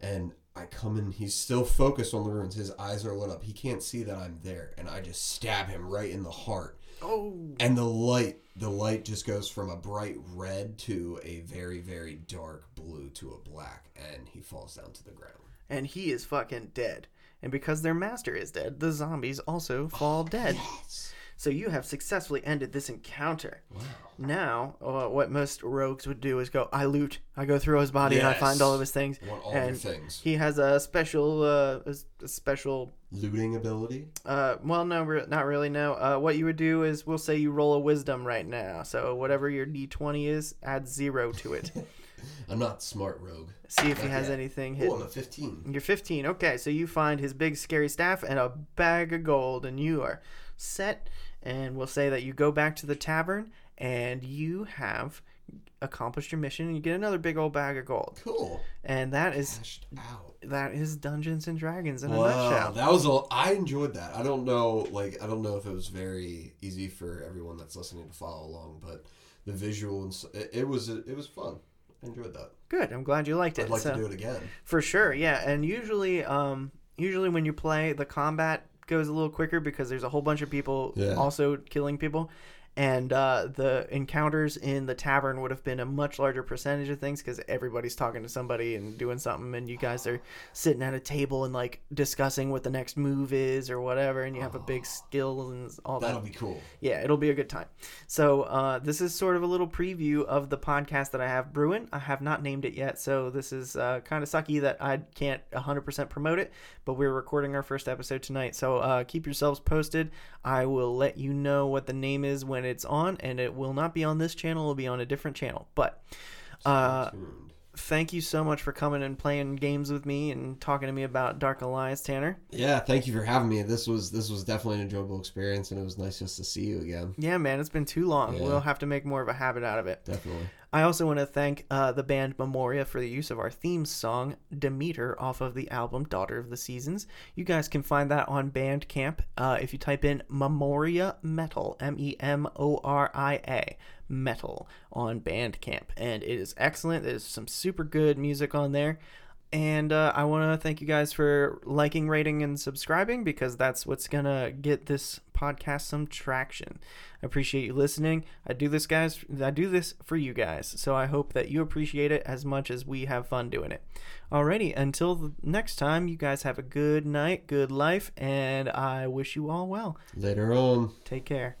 And I come in, he's still focused on the runes. His eyes are lit up. He can't see that I'm there. And I just stab him right in the heart. Oh, And the light, the light just goes from a bright red to a very, very dark blue to a black. And he falls down to the ground. and he is fucking dead. And because their master is dead, the zombies also fall oh, dead. Yes. So you have successfully ended this encounter. Wow. Now, uh, what most rogues would do is go, I loot, I go through his body and I find all of his things. I want all and things. he has a special, uh, a, special, Looting ability. uh, well, no, re- not really. No. Uh, what you would do is, we'll say you roll a wisdom right now. So whatever your d20 is, add zero to it. I'm not smart rogue. See if he has yet. anything Oh. I'm a 15. You're 15. Okay, so you find his big scary staff and a bag of gold, and you are set. And we'll say that you go back to the tavern and you have accomplished your mission, and you get another big old bag of gold. Cool. And that is that is Dungeons and Dragons in a Wow, nutshell. that was a. I enjoyed that. I don't know, like I don't know if it was very easy for everyone that's listening to follow along, but the visual and it, it was it was fun. I enjoyed that. Good. I'm glad you liked it. I'd like So- to do it again. For sure, yeah. And usually, um, usually when you play, the combat goes a little quicker because there's a whole bunch of people Yeah. also killing people. And uh, the encounters in the tavern would have been a much larger percentage of things because everybody's talking to somebody and doing something, and you guys are sitting at a table and like discussing what the next move is or whatever, and you have a big skill and all that That'll be cool. yeah, it'll be a good time. So uh, this is sort of a little preview of the podcast that I have brewing. I have not named it yet, so this is uh, kind of sucky that I can't 100% promote it. But we're recording our first episode tonight, so uh, keep yourselves posted. I will let you know what the name is when it's on, and it will not be on this channel. It'll be on a different channel. But uh. Thank you so much for coming and playing games with me and talking to me about Dark Alliance, Tanner. Yeah, thank you for having me. This was this was definitely an enjoyable experience, and it was nice just to see you again. Yeah, man, it's been too long. Yeah. We'll have to make more of a habit out of it. Definitely. I also want to thank uh, the band Memoria for the use of our theme song, Demeter, off of the album Daughter of the Seasons. You guys can find that on Bandcamp uh, if you type in Memoria Metal, M E M O R I A, Metal, on Bandcamp. And it is excellent. There's some super good music on there. And uh, I want to thank you guys for liking, rating, and subscribing because that's what's going to get this podcast some traction. I appreciate you listening. I do this, guys. I do this for you guys. So I hope that you appreciate it as much as we have fun doing it. Alrighty, until the next time, you guys have a good night, good life, and I wish you all well. Later on. Take care.